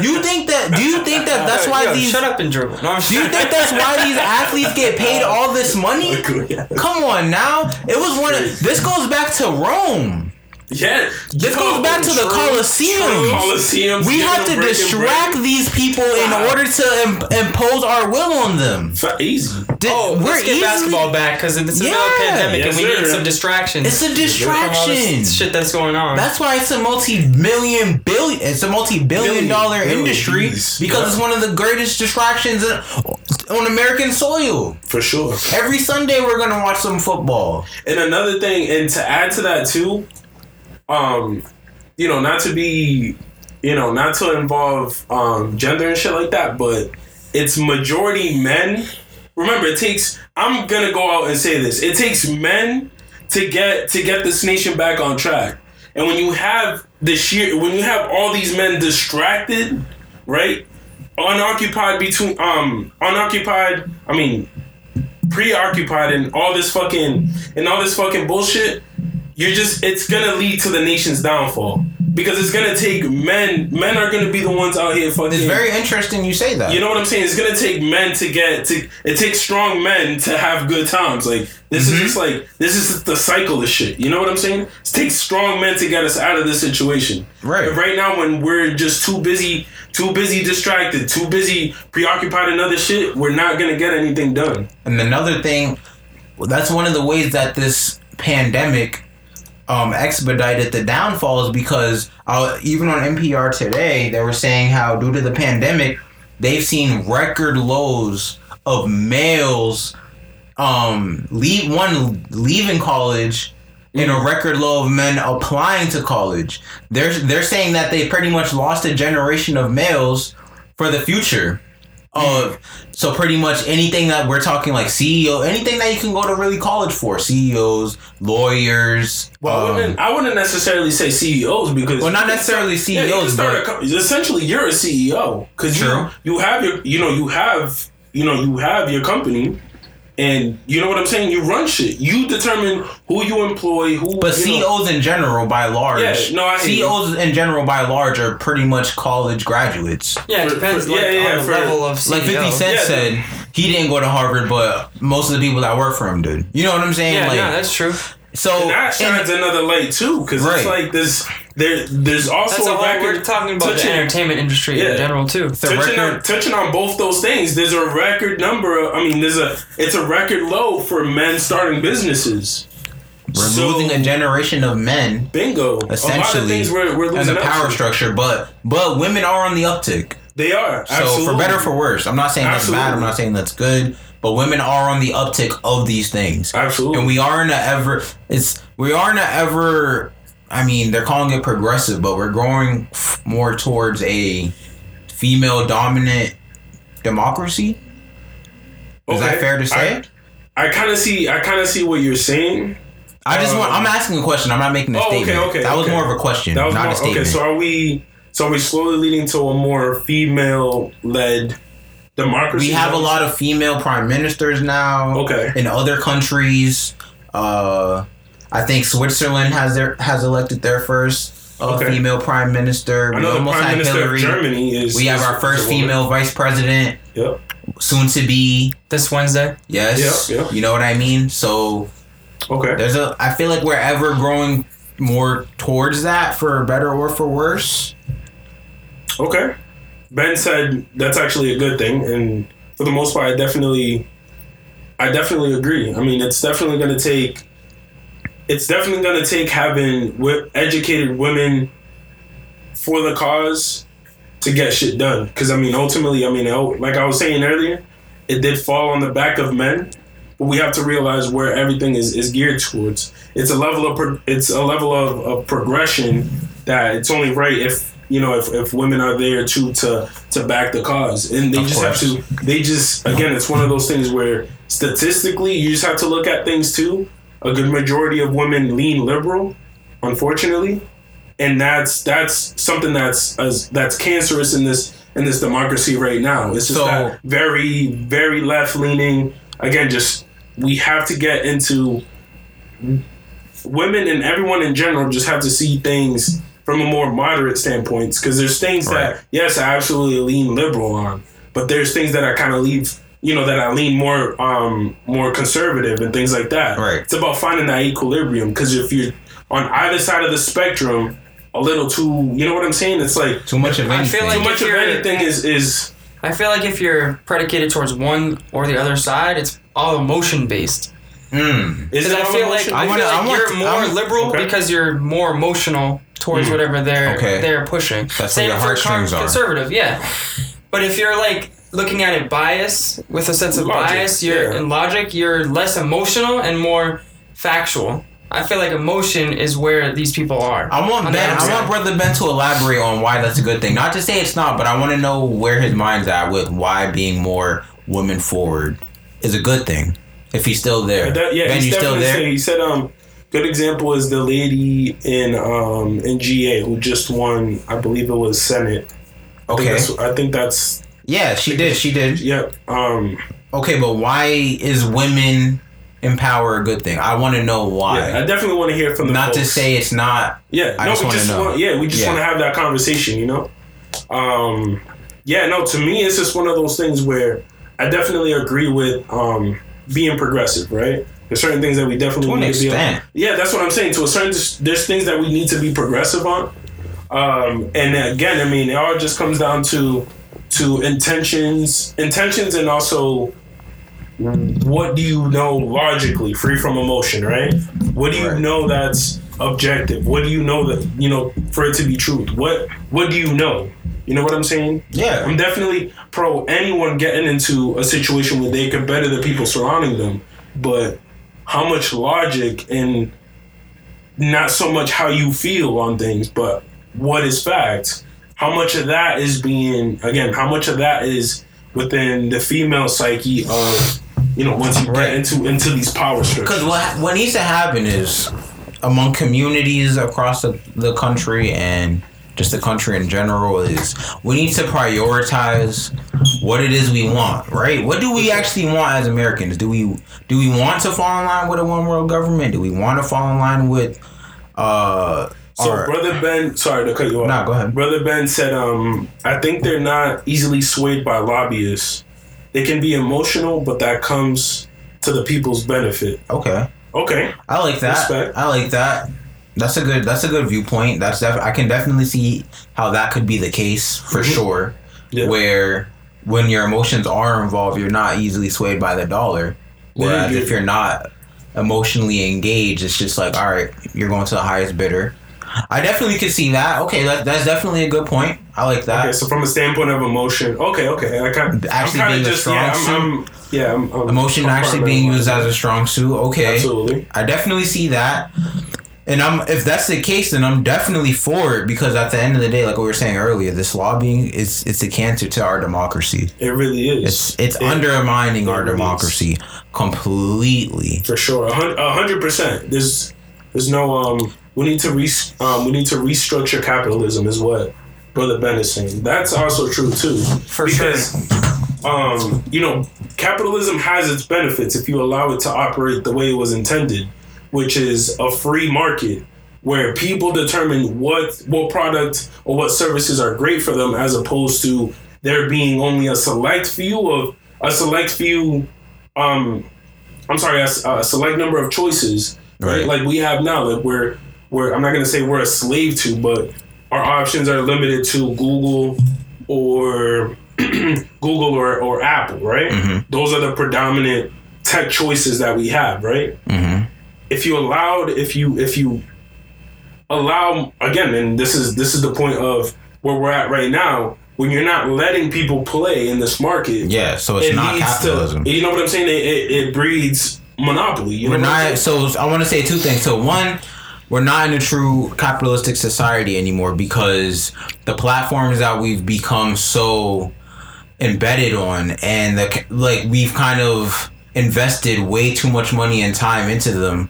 You think that? Do you think that that's why Yo, these? shut up and dribble. No, Do you think that's why these athletes get paid all this money? Come on now. It was one of this goes back to Rome. Yeah. This goes back to the Colosseum. Colosseum. We have to distract these people in Wow. order to Im- impose our will on them. Easy. Did- Oh, we're let's get easily- basketball back because it's the middle Yeah. a pandemic Yes, and we need some distractions. It's a from all this distraction. shit that's going on. That's why it's a multi-million billion. It's a multi-billion Billion, dollar billion, industry jeez. because Yeah. it's one of the greatest distractions on American soil. For sure. Every Sunday we're gonna watch some football. And another thing, and to add to that too, um, you know, not to be, you know, not to involve um, gender and shit like that, but it's majority men. Remember, it takes. I'm gonna go out and say this. It takes men to get to get this nation back on track. And when you have the sheer, when you have all these men distracted, right, unoccupied between, um, unoccupied. I mean, preoccupied in all this fucking in all this fucking bullshit, you're just it's gonna lead to the nation's downfall. Because it's gonna take men men are gonna be the ones out here fucking It's very interesting you say that. you know what I'm saying? It's gonna take men to get to. It takes strong men to have good times. Like this is mm-hmm. just like this is the cycle of shit. You know what I'm saying? It takes strong men to get us out of this situation. Right. But right now, when we're just too busy, too busy distracted, too busy preoccupied in other shit, we're not gonna get anything done. And another thing, well, that's one of the ways that this pandemic um, expedited the downfall is because uh, even on NPR today, they were saying how due to the pandemic, they've seen record lows of males um, leave one leaving college. in a record low of men applying to college. They're they're saying that they pretty much lost a generation of males for the future of so pretty much anything that we're talking like CEO, anything that you can go to really college for, CEOs, lawyers. Well, I um, wouldn't. I wouldn't necessarily say CEOs because well, not necessarily Yeah, you CEOs, start a but co- essentially you're a CEO because you you have your you know you have you know you have your company. And you know what I'm saying? You run shit. You determine who you employ, who. but you know- CEOs in general, by large, Yeah, no, I hear you. CEOs in general, by large, are pretty much college graduates. Yeah, it For- depends for- like, yeah, yeah, on the for- level of CEO. Like Fifty Cent Yeah. said, he didn't go to Harvard, but most of the people that work for him did. You know what I'm saying? Yeah, like, no, that's true. so And that shines and- another light too, because it's like there's there there's also That's a a record. we're talking about the entertainment industry Yeah. in general too. the touching on, touching on both those things, there's a record number. Of, I mean, there's a it's a record low for men starting businesses. we're So- losing a generation of men. Bingo. a lot of Essentially, things we're, we're and losing the power to. structure, but but women are on the uptick. They are. So absolutely. for better or for worse, I'm not saying that's bad. I'm not saying that's good. But women are on the uptick of these things, Absolutely. and we are in a ever. It's we are in a ever. I mean, they're calling it progressive, but we're growing f- more towards a female dominant democracy. Is that fair to say? I, I kind of see. I kind of see what you're saying. I, just want. um, I'm asking a question. I'm not making a Oh, okay, statement. okay, that was okay. more of a question, That was not more, a statement. okay. So are we? So are we slowly leading to a more female-led democracy? we have a lot of female prime ministers now. Okay. In other countries, uh, I think Switzerland has their has elected their first uh, Okay. female prime minister. I We know the almost prime had minister Hillary. of Germany is. We have is- our first female vice president, Yep. soon to be. This Wednesday. Yes. Yeah, yeah. You know what I mean? So Okay. there's a. I feel like we're ever growing more towards that, for better or for worse. Okay. Ben said that's actually a good thing, and for the most part, I definitely, I definitely agree. I mean, it's definitely going to take, it's definitely going to take having wi- educated women for the cause to get shit done. Because I mean, ultimately, I mean, oh, like I was saying earlier, it did fall on the back of men. But we have to realize where everything is, is geared towards. It's a level of pro- it's a level of, of progression that it's only right if you know if, if women are there too to to back the cause and they Of just have to they just again it's one of those things where statistically you just have to look at things too a good majority of women lean liberal unfortunately. And that's that's something that's as that's cancerous in this in this democracy right now. It's just So- that very very left leaning again just we have to get into women and everyone in general just have to see things from a more moderate standpoint. Because there's things Right. that yes I absolutely lean liberal on but there's things that I kind of leave you know that I lean more um more conservative and things like that Right. it's about finding that equilibrium because if you're on either side of the spectrum a little too you know what I'm saying it's like Too much of I anything. feel like too much of anything is is I feel like if you're predicated towards one or the other side, it's all emotion based. Mm. is Because it I feel like emotion? I, I wanna- feel like I want- you're more I'm- liberal Okay. because you're more emotional towards whatever they're Okay. they're pushing. That's where your for heartstrings are. conservative, yeah. But if you're like looking at it bias with a sense of Logic, bias, you're yeah. in logic, you're less emotional and more factual. I feel like emotion is where these people are. I want Ben. I want Brother Ben to elaborate on why that's a good thing. Not to say it's not, but I want to know where his mind's at with why being more women forward is a good thing. If he's still there, That, yeah, Ben, he's you still there? saying- He said, um, good example is the lady in um in GA who just won. I believe it was Senate. I think Okay. that's- I think that's Yeah, she did. She did. yep. Um, Okay, but why is women in power a good thing? I want to know why. yeah, I definitely want to hear from the not to say it's not. Yeah, I no, just we just want. Yeah, we just Yeah. want to have that conversation. You know. Um, yeah, no. To me, it's just one of those things where I definitely agree with um being progressive. Right. There's certain things that we definitely To need to be. extent. Yeah, that's what I'm saying. To a certain, there's things that we need to be progressive on. Um, and again, I mean, it all just comes down to to intentions, intentions, and also what do you know logically, free from emotion, right? What do you Right. know that's objective? What do you know that you know for it to be truth? What What do you know? You know what I'm saying? Yeah. I'm definitely pro anyone getting into a situation where they can better the people surrounding them, but how much logic and not so much how you feel on things, but what is fact? How much of that is being again? How much of that is within the female psyche of you know once you Right. get into into these power structures Because what what needs to happen is among communities across the, the country and just the country in general is we need to prioritize what it is we want, right? What do we actually want as Americans? Do we do we want to fall in line with a one world government? Do we want to fall in line with uh So our- brother Ben, sorry to cut you off. Nah, go ahead. Brother Ben said, um, I think they're not easily swayed by lobbyists. They can be emotional, but that comes to the people's benefit. okay. Okay, I like that. Respect. I like that. That's a good. That's a good viewpoint. That's def- I can definitely see how that could be the case for Mhm. sure. Yeah. Where when your emotions are involved, you're not easily swayed by the dollar. Whereas Yeah, if you're not emotionally engaged, it's just like, all right, you're going to the highest bidder. I definitely could see that. Okay, that, that's definitely a good point. I like that. okay. So from a standpoint of emotion, okay, okay. I kind Actually I'm being kinda a strong yeah, suit. I'm, I'm, yeah, I'm, I'm Emotion actually being used as a strong suit. Okay. absolutely. I definitely see that. And I'm if that's the case, then I'm definitely for it because at the end of the day, like we were saying earlier, this lobbying is it's a cancer to our democracy. It really is. It's it's It- undermining it our really is. democracy completely. for sure, a hundred percent. There's there's no um. We need to re um. We need to restructure capitalism, is what Brother Ben is saying. That's also true too. For because, um, you know, capitalism has its benefits if you allow it to operate the way it was intended, which is a free market where people determine what what product or what services are great for them, as opposed to there being only a select few of a select few. Um, I'm sorry, a, s- a select number of choices, right? Right. Like we have now, like we're we're I'm not gonna say we're a slave to, but our options are limited to Google or Google or, or Apple, right? Mhm. Those are the predominant tech choices that we have, right? hmm If you allowed, if you if you allow again, and this is this is the point of where we're at right now. When you're not letting people play in this market, Yeah, so it's it not capitalism. to you know what I'm saying. It, it, it breeds monopoly. You know we're not so I want to say two things. So one, we're not in a true capitalistic society anymore because the platforms that we've become so embedded on and the like we've kind of invested way too much money and time into them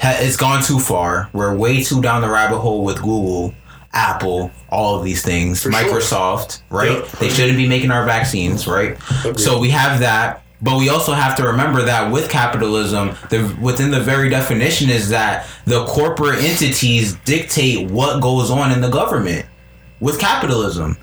it's gone too far we're way too down the rabbit hole with google apple all of these things For sure. microsoft right Yeah. they shouldn't be making our vaccines right Agreed. so we have that but we also have to remember that with capitalism the within the very definition is that the corporate entities dictate what goes on in the government with capitalism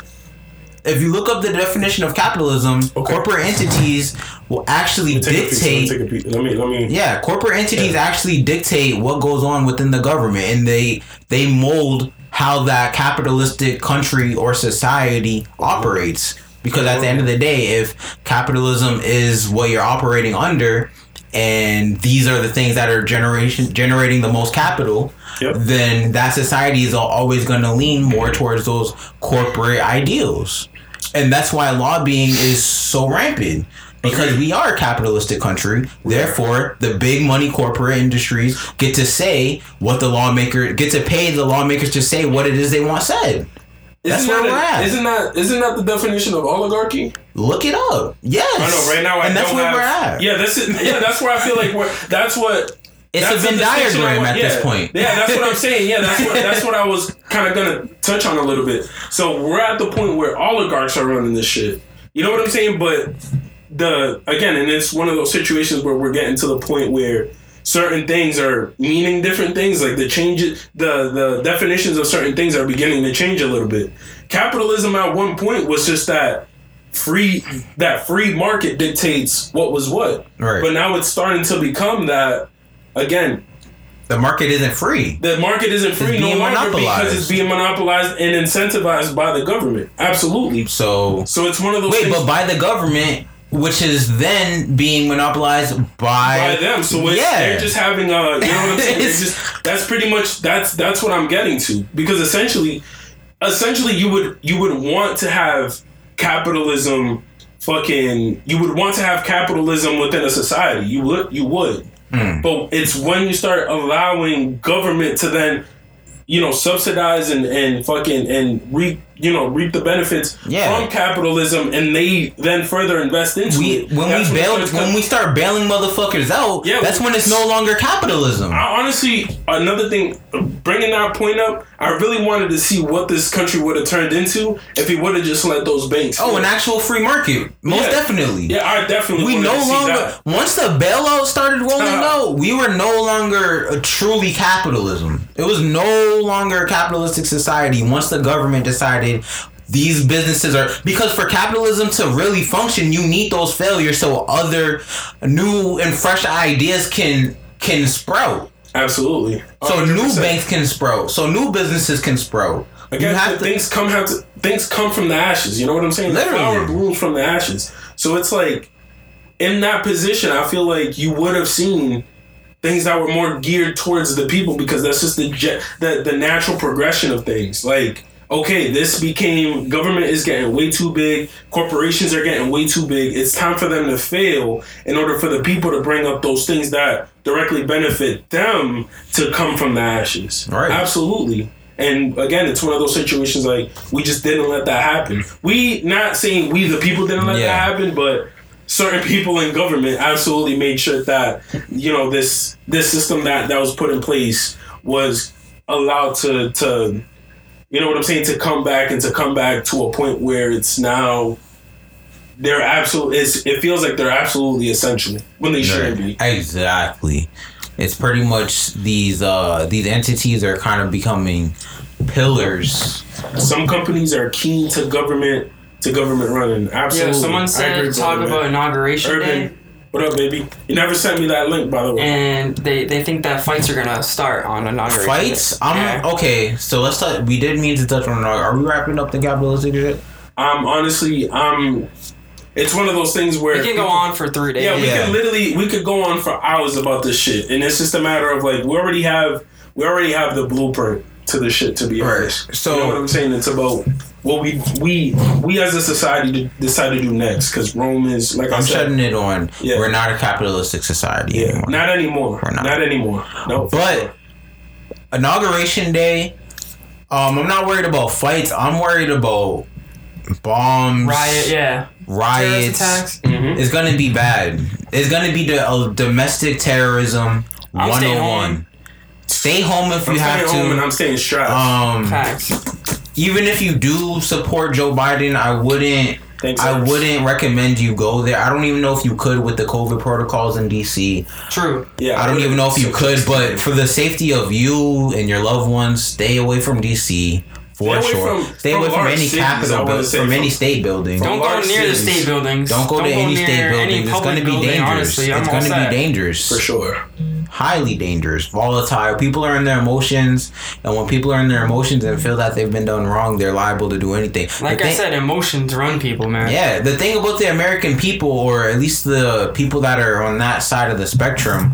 if you look up the definition of capitalism Okay. corporate entities will actually Let me take piece, let me dictate take a piece. Let me let me yeah, corporate entities Yeah. actually dictate what goes on within the government, and they they mold how that capitalistic country or society mm-hmm. operates. Because at the end of the day, if capitalism is what you're operating under, and these are the things that are generation generating the most capital, Yep. then that society is always going to lean more towards those corporate ideals, and that's why lobbying is so rampant. Because we are a capitalistic country, therefore the big money corporate industries get to say what the lawmaker get to pay the lawmakers to say what it is they want said. That's Isn't where that we're at. Isn't that isn't that the definition of oligarchy? Look it up. Yes. I know right now I and that's don't where have, we're at. Yeah, that's it. Yeah, that's where I feel like we're. That's what. It's that's a Venn the distinction I diagram want- at yeah. this point. Yeah, that's what I'm saying. Yeah, that's what that's what I was kind of gonna touch on a little bit. So we're at the point where oligarchs are running this shit. You know what I'm saying? But the again, and it's one of those situations where we're getting to the point where certain things are meaning different things. Like the changes, the the definitions of certain things are beginning to change a little bit. Capitalism at one point was just that free that free market dictates what was what. Right. But now it's starting to become that again. The market isn't free. The market isn't free no longer because it's being monopolized and incentivized by the government. Absolutely. So So it's one of those wait, things but by the government, which is then being monopolized by, by them. So it's, yeah. they're just having a, you know what I'm saying? Just, that's pretty much that's that's what I'm getting to because essentially, essentially you would you would want to have capitalism, fucking you would want to have capitalism within a society. You would you would, Hmm. but it's when you start allowing government to then. You know, subsidize and, and fucking and re you know reap the benefits Yeah. from capitalism, and they then further invest into We it. when That's we bail when we start bailing motherfuckers out, Yeah, that's when it's no longer capitalism. I honestly, another thing, bringing that point up, I really wanted to see what this country would have turned into if he would have just let those banks. Oh, go. an actual free market, most Yeah. definitely. yeah, I definitely. We no to see longer that. once the bailout started rolling Uh-huh. out, we were no longer a truly capitalism. It was no longer a capitalistic society once the government decided these businesses are because for capitalism to really function, you need those failures so other new and fresh ideas can can sprout. Absolutely. So new 100%. banks can sprout. So new businesses can sprout. Again, you have to, things come have to things come from the ashes. You know what I'm saying? Literally. The flower blooms from the ashes. So it's like in that position, I feel like you would have seen things that were more geared towards the people because that's just the the the natural progression of things. Like okay, this became government is getting way too big, corporations are getting way too big. It's time for them to fail in order for the people to bring up those things that directly benefit them to come from the ashes. Right. Absolutely. And again, it's one of those situations like we just didn't let that happen. We not saying we the people didn't let Yeah. that happen, but certain people in government absolutely made sure that you know this this system that that was put in place was allowed to to you know what I'm saying to come back and to come back to a point where it's now they're absolute it's, it feels like they're absolutely essential when they shouldn't be. Exactly. It's pretty much these uh these entities are kind of becoming pillars. Some companies are keen to government to government running. Absolutely. Yeah, someone said agree, talk brother, about man. inauguration day, Urban. What up, baby? You never sent me that link, by the way. and they they think that fights are gonna start on inauguration. Fights? I'm Yeah. okay, so let's talk we did mean to touch on are we wrapping up the capitalistic shit? Um, honestly, um, it's one of those things where We can go on for three days. Yeah, we Yeah. could literally we could go on for hours about this shit, and it's just a matter of like we already have we already have the blueprint to the shit. To be Right. honest, So- you know what I'm saying? It's about what we we we as a society decide to do next because Rome is like I I'm said, shutting it on. Yeah. We're not a capitalistic society yeah, anymore. not anymore, We're not. not, anymore. No, for But- sure. Inauguration day, um, I'm not worried about fights. I'm worried about bombs, Riot, yeah. Terrorist riots. attacks. Mhm. It's gonna be bad. It's gonna be the uh, domestic terrorism I'm staying 101. Stay home if I'm you have staying home and to. I'm staying strapped. Um, Facts. Even if you do support Joe Biden, I wouldn't. Thanks, I wouldn't recommend you go there. I don't even know if you could with the COVID protocols in DC. True. yeah, I don't even know if you could, but for the safety of you and your loved ones, stay away from DC for Stay sure. from- stay from away from any cities, I capital, wanna buil- say, from, from- any state building. Don't go large near the state buildings. Don't go to any state near any buildings. It's going to be dangerous. Honestly, it's going to be dangerous. for sure. Highly dangerous, volatile. People are in their emotions, and when people are in their emotions and feel that they've been done wrong, they're liable to do anything. Like The I said, emotions run people, man. Yeah, the thing about the American people, or at least the people that are on that side of the spectrum,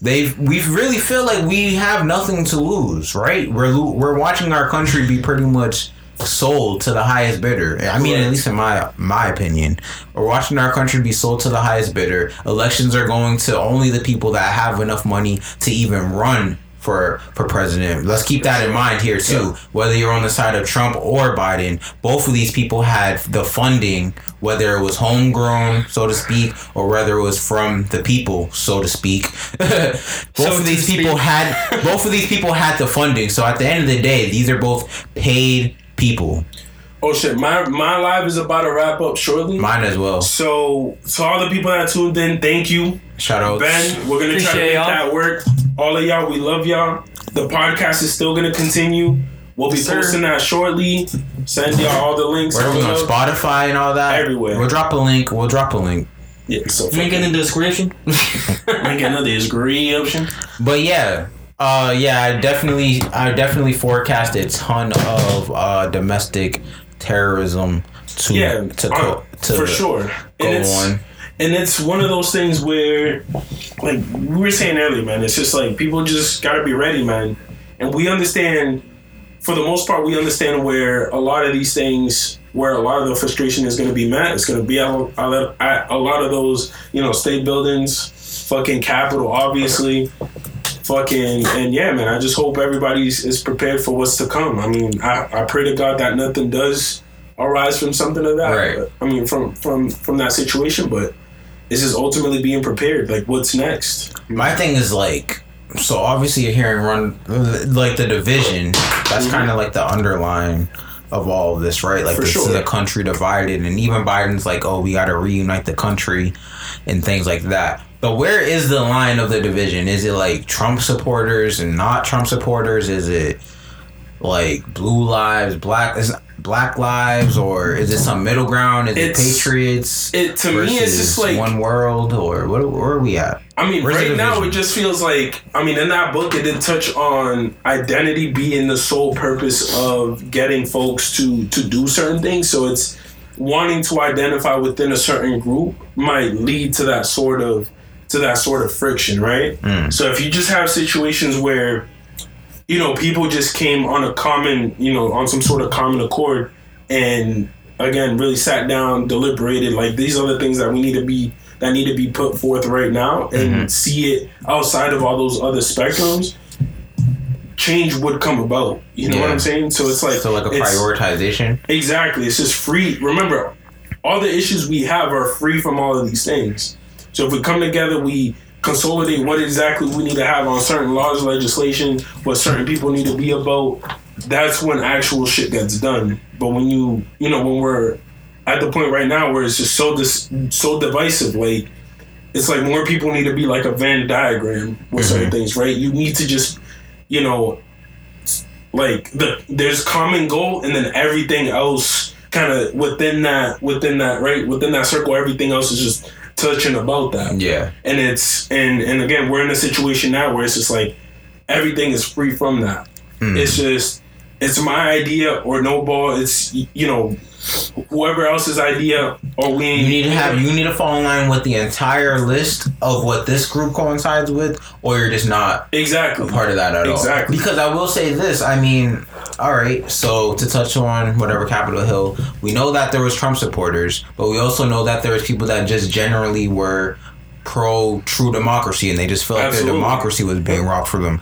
they we really feel like we have nothing to lose, right? We're we're watching our country be pretty much sold to the highest bidder. I mean, at least in my my opinion, we're watching our country be sold to the highest bidder. Elections are going to only the people that have enough money to even run for for president. Let's keep that in mind here too. Whether you're on the side of Trump or Biden, both of these people had the funding, whether it was homegrown, so to speak, or whether it was from the people, so to speak. both So of these people speak. had both of these people had the funding. So at the end of the day, these are both paid people. Oh shit, my my live is about to wrap up shortly. Mine as well. So to all the people that tuned in, thank you. Shout out. Ben, we're gonna try to make y'all. that work. All of y'all, we love y'all. The podcast is still gonna continue. We'll be Yes, sir. posting that shortly. Send y'all all the links. Where are we on Spotify and all that? Everywhere. We'll drop a link. We'll drop a link. Yeah, so Link in the description. link in the description. But yeah, uh, yeah, I definitely, I definitely forecast a ton of uh, domestic terrorism to Yeah, to, uh, co- to for sure. go And it's, on. and it's one of those things where, like we were saying earlier, man, it's just like people just gotta be ready, man. And we understand, for the most part, we understand where a lot of these things, where a lot of the frustration is gonna be met. It's gonna be at, at, at a lot of those, you know, state buildings, fucking capital, obviously. Fucking and yeah, man. I just hope everybody is prepared for what's to come. I mean, I, I pray to God that nothing does arise from something of that. Right. I mean, from from from that situation, but it's just ultimately being prepared. Like, what's next? My thing is like, so obviously you're hearing run like the division. That's Mm-hmm. kind of like the underline of all of this, right? Like For this sure. is a country divided, and even Biden's like, oh, we got to reunite the country, and things like that. But where is the line of the division? Is it like Trump supporters and not Trump supporters? Is it like blue lives, black is black lives, or is it some middle ground? Is It's- it patriots? It to me, it's just like one world, or what? Where are we at? I mean, Where's right now it just feels like I mean, in that book, it did touch on identity being the sole purpose of getting folks to to do certain things. So it's wanting to identify within a certain group might lead to that sort of to that sort of friction, right? Hmm. So if you just have situations where you know people just came on a common, you know, on some sort of common accord, and again, really sat down, deliberated, like these are the things that we need to be that need to be put forth right now, and mm-hmm. see it outside of all those other spectrums. Change would come about. You know what I'm saying? So it's like So like a prioritization. Exactly. It's just free. Remember, all the issues we have are free from all of these things. So if we come together, we consolidate what exactly we need to have on certain laws, legislation, what certain people need to be about. That's when actual shit gets done. But when you, you know, when we're at the point right now where it's just so dis- so divisive, like it's like more people need to be like a Venn diagram with certain mm-hmm. things, right? You need to just, you know, like the there's common goal and then everything else kind of within that within that right within that circle everything else is just touching about that Yeah. and it's and and again we're in a situation now where it's just like everything is free from that hmm. it's just it's my idea or no ball it's you know whoever else's idea or we You need to have you need to fall in line with the entire list of what this group coincides with, or you're just not exactly a part of that at Exactly. all. Because I will say this, I mean, all right, so to touch on whatever Capitol Hill, we know that there was Trump supporters, but we also know that there was people that just generally were pro true democracy and they just felt like their democracy was being robbed from them.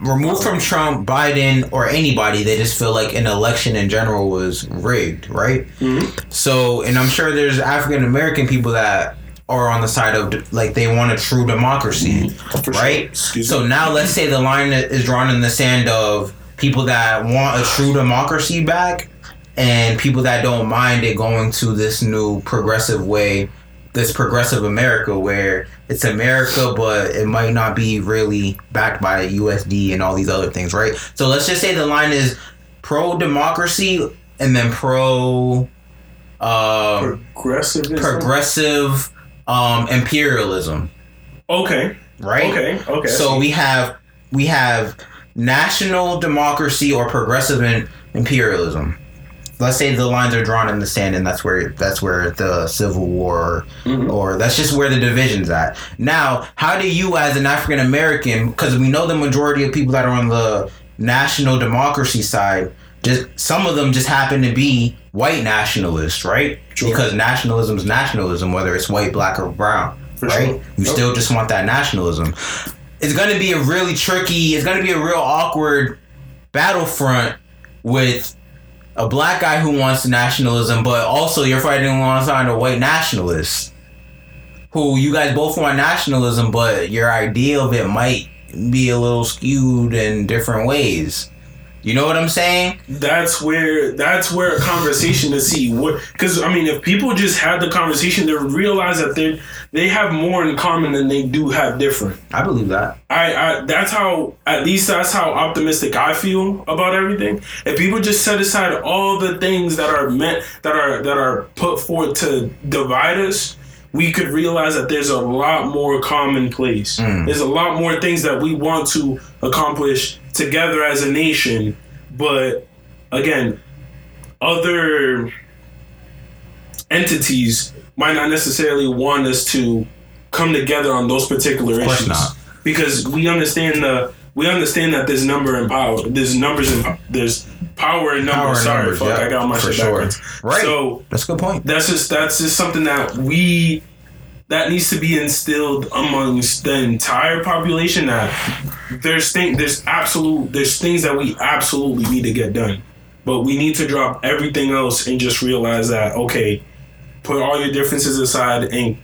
Removed from Trump, Biden, or anybody, they just feel like an election in general was rigged, right? Mm-hmm. So, and I'm sure there's African American people that are on the side of like they want a true democracy, mm-hmm. For sure. right? Excuse so now let's say the line is drawn in the sand of people that want a true democracy back and people that don't mind it going to this new progressive way, this progressive America where it's America, but it might not be really backed by USD and all these other things, right? So let's just say the line is pro democracy and then pro um, progressive progressive um, imperialism, okay right? okay okay So we have we have national democracy or progressive in, imperialism. Let's say the lines are drawn in the sand, and that's where that's where the civil war, mm-hmm. or that's just where the division's at. Now, how do you, as an African American, because we know the majority of people that are on the national democracy side, just some of them just happen to be white nationalists, right? Sure. Because nationalism is nationalism, whether it's white, black, or brown, For right? sure. You Yep. still just want that nationalism it's going to be a really tricky it's going to be a real awkward battlefront with a black guy who wants nationalism but also you're fighting alongside a white nationalist who you guys both want nationalism but your idea of it might be a little skewed in different ways you know what i'm saying that's where that's where a conversation to see what because I mean if people just had the conversation they realize that they they have more in common than they do have different. i believe that I, I that's how at least that's how optimistic I feel about everything. If people just set aside all the things that are meant that are that are put forth to divide us, we could realize that there's a lot more commonplace. Mm. There's a lot more things that we want to accomplish together as a nation, but again, other entities might not necessarily want us to come together on those particular issues not. because we understand the we understand that there's number and power. There's numbers and there's power and numbers. Power and Sorry, numbers, fuck, yeah, I got my shit sure. backwards. Right. So that's a good point that's just that's just something that we that needs to be instilled amongst the entire population that there's thing there's absolute there's things that we absolutely need to get done. But we need to drop everything else and just realize that okay, put all your differences aside and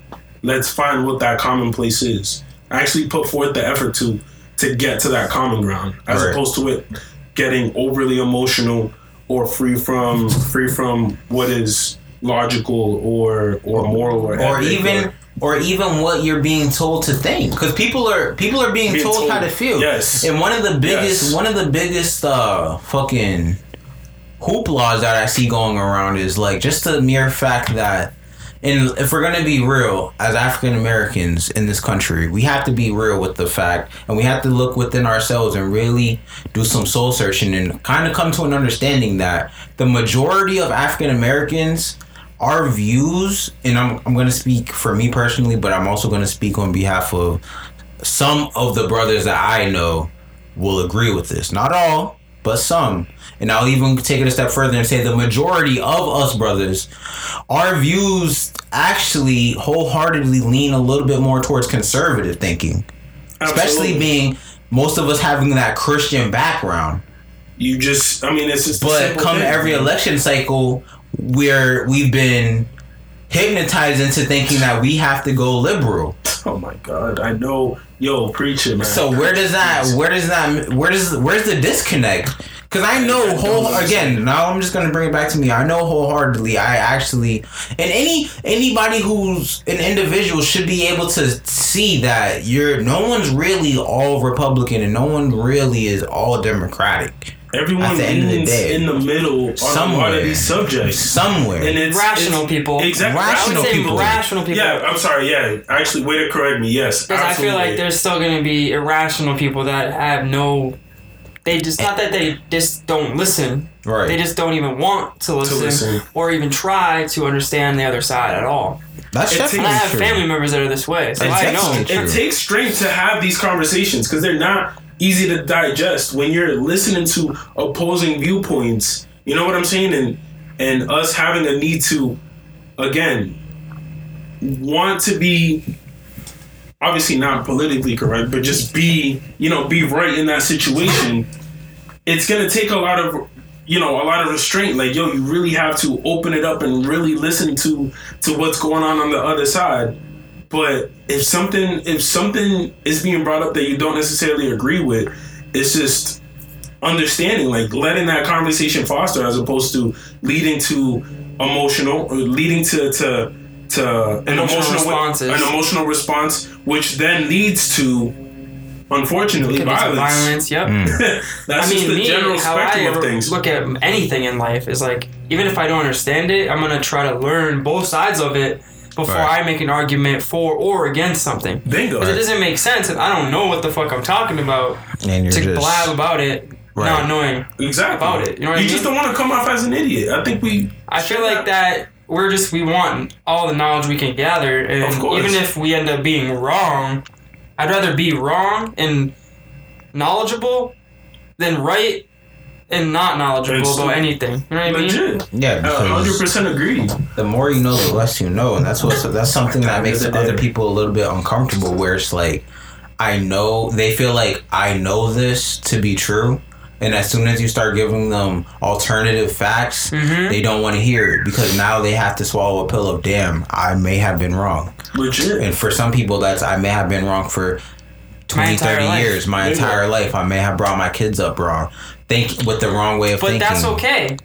let's find what that common place is. Actually put forth the effort to to get to that common ground as Right. opposed to it getting overly emotional or free from free from what is logical or or moral or, or even or even what you're being told to think because people are people are being, Being told, told- how to feel yes. and one of the biggest Yes. one of the biggest uh fucking hooplas that i see going around is like just the mere fact that and if we're gonna be real as african americans in this country we have to be real with the fact and we have to look within ourselves and really do some soul searching and kind of come to an understanding that the majority of african americans our views, and I'm, I'm going to speak for me personally, but I'm also going to speak on behalf of some of the brothers that I know will agree with this. Not all, but some. And I'll even take it a step further and say the majority of us brothers, our views actually wholeheartedly lean a little bit more towards conservative thinking, especially being most of us having that Christian background. you just I mean it's just But come thing. every election cycle, where we've been hypnotized into thinking that we have to go liberal. Oh my god, I know yo, preach it man. So where does that? Where does that? Where does? Where's the disconnect? Because I know whole again. Now I'm just gonna bring it back to me. I know wholeheartedly. I actually, and any anybody who's an individual should be able to see that you're. No one's really all Republican, and no one really is all Democratic. Everyone at the end of the day, in the middle on a lot somewhere. of these subjects. Somewhere. And it's Rational it's- people. Exactly. Rational I would say people. rational people. Yeah, I'm sorry. Yeah, actually, way to correct me. Yes, Because I feel like there's still going to be irrational people that have no. They just not that they just don't listen. Right. They just don't even want to listen, listen. or even try to understand the other side at all. That's It definitely And I have true. family members that are this way, so It's I know. definitely true. it takes strength to have these conversations because they're not easy to digest when you're listening to opposing viewpoints. You know what I'm saying? And and us having a need to, again, want to be obviously not politically correct, but just be you know be right in that situation. It's gonna take a lot of you know a lot of restraint. Like yo, you really have to open it up and really listen to to what's going on on the other side. But if something if something is being brought up that you don't necessarily agree with, it's just understanding, like letting that conversation foster as opposed to leading to emotional or leading to to to an Emotional emotional an emotional response, which then leads to unfortunately Could lead to violence. violence. Yep. Mm. That's I just mean, the me, general how I spectrum of things. look at anything in life is like, even if I don't understand it, I'm gonna try to learn both sides of it before Right. I make an argument for or against something. Bingo. Because it doesn't make sense, and I don't know what the fuck I'm talking about and you're to just blab about it, Right. not knowing. Exactly. about it, you know what I just don't want to come off as an idiot. I think we. I feel like that we're just we want all the knowledge we can gather, and Of even if we end up being wrong, I'd rather be wrong and knowledgeable than right and not knowledgeable It's about anything. You know what I mean? Legit. yeah. hundred percent agreed. the more you know, the less you know, and that's what that's something that makes End of the other people a little bit uncomfortable. Where it's like, I know they feel like I know this to be true, and as soon as you start giving them alternative facts, Mm-hmm. they don't want to hear it because now they have to swallow a pill of damn, I may have been wrong. Legit. And for some people, that's I may have been wrong for 20, 30 life. years, my Yeah. entire life. I may have brought my kids up wrong, think with the wrong way of But thinking. But that's okay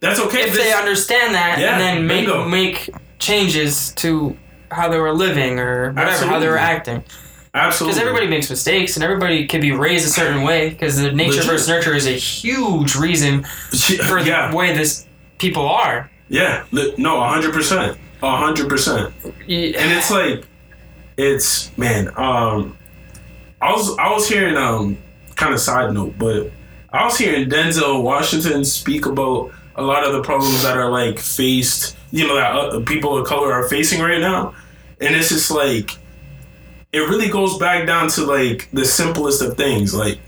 That's okay. if This- they understand that Yeah, and then make bingo. make changes to how they were living or whatever, how they were acting. Absolutely. Because everybody makes mistakes and everybody can be raised a certain way. Because the nature Legit. versus nurture is a huge reason for yeah. the way this people are. Yeah. No, a hundred percent. A hundred percent. Y- And it's like, it's man. Um, I was I was hearing um kind of side note, but I was hearing Denzel Washington speak about a lot of the problems that are like faced. You know that uh, people of color are facing right now, and it's just like it really goes back down to like the simplest of things, like.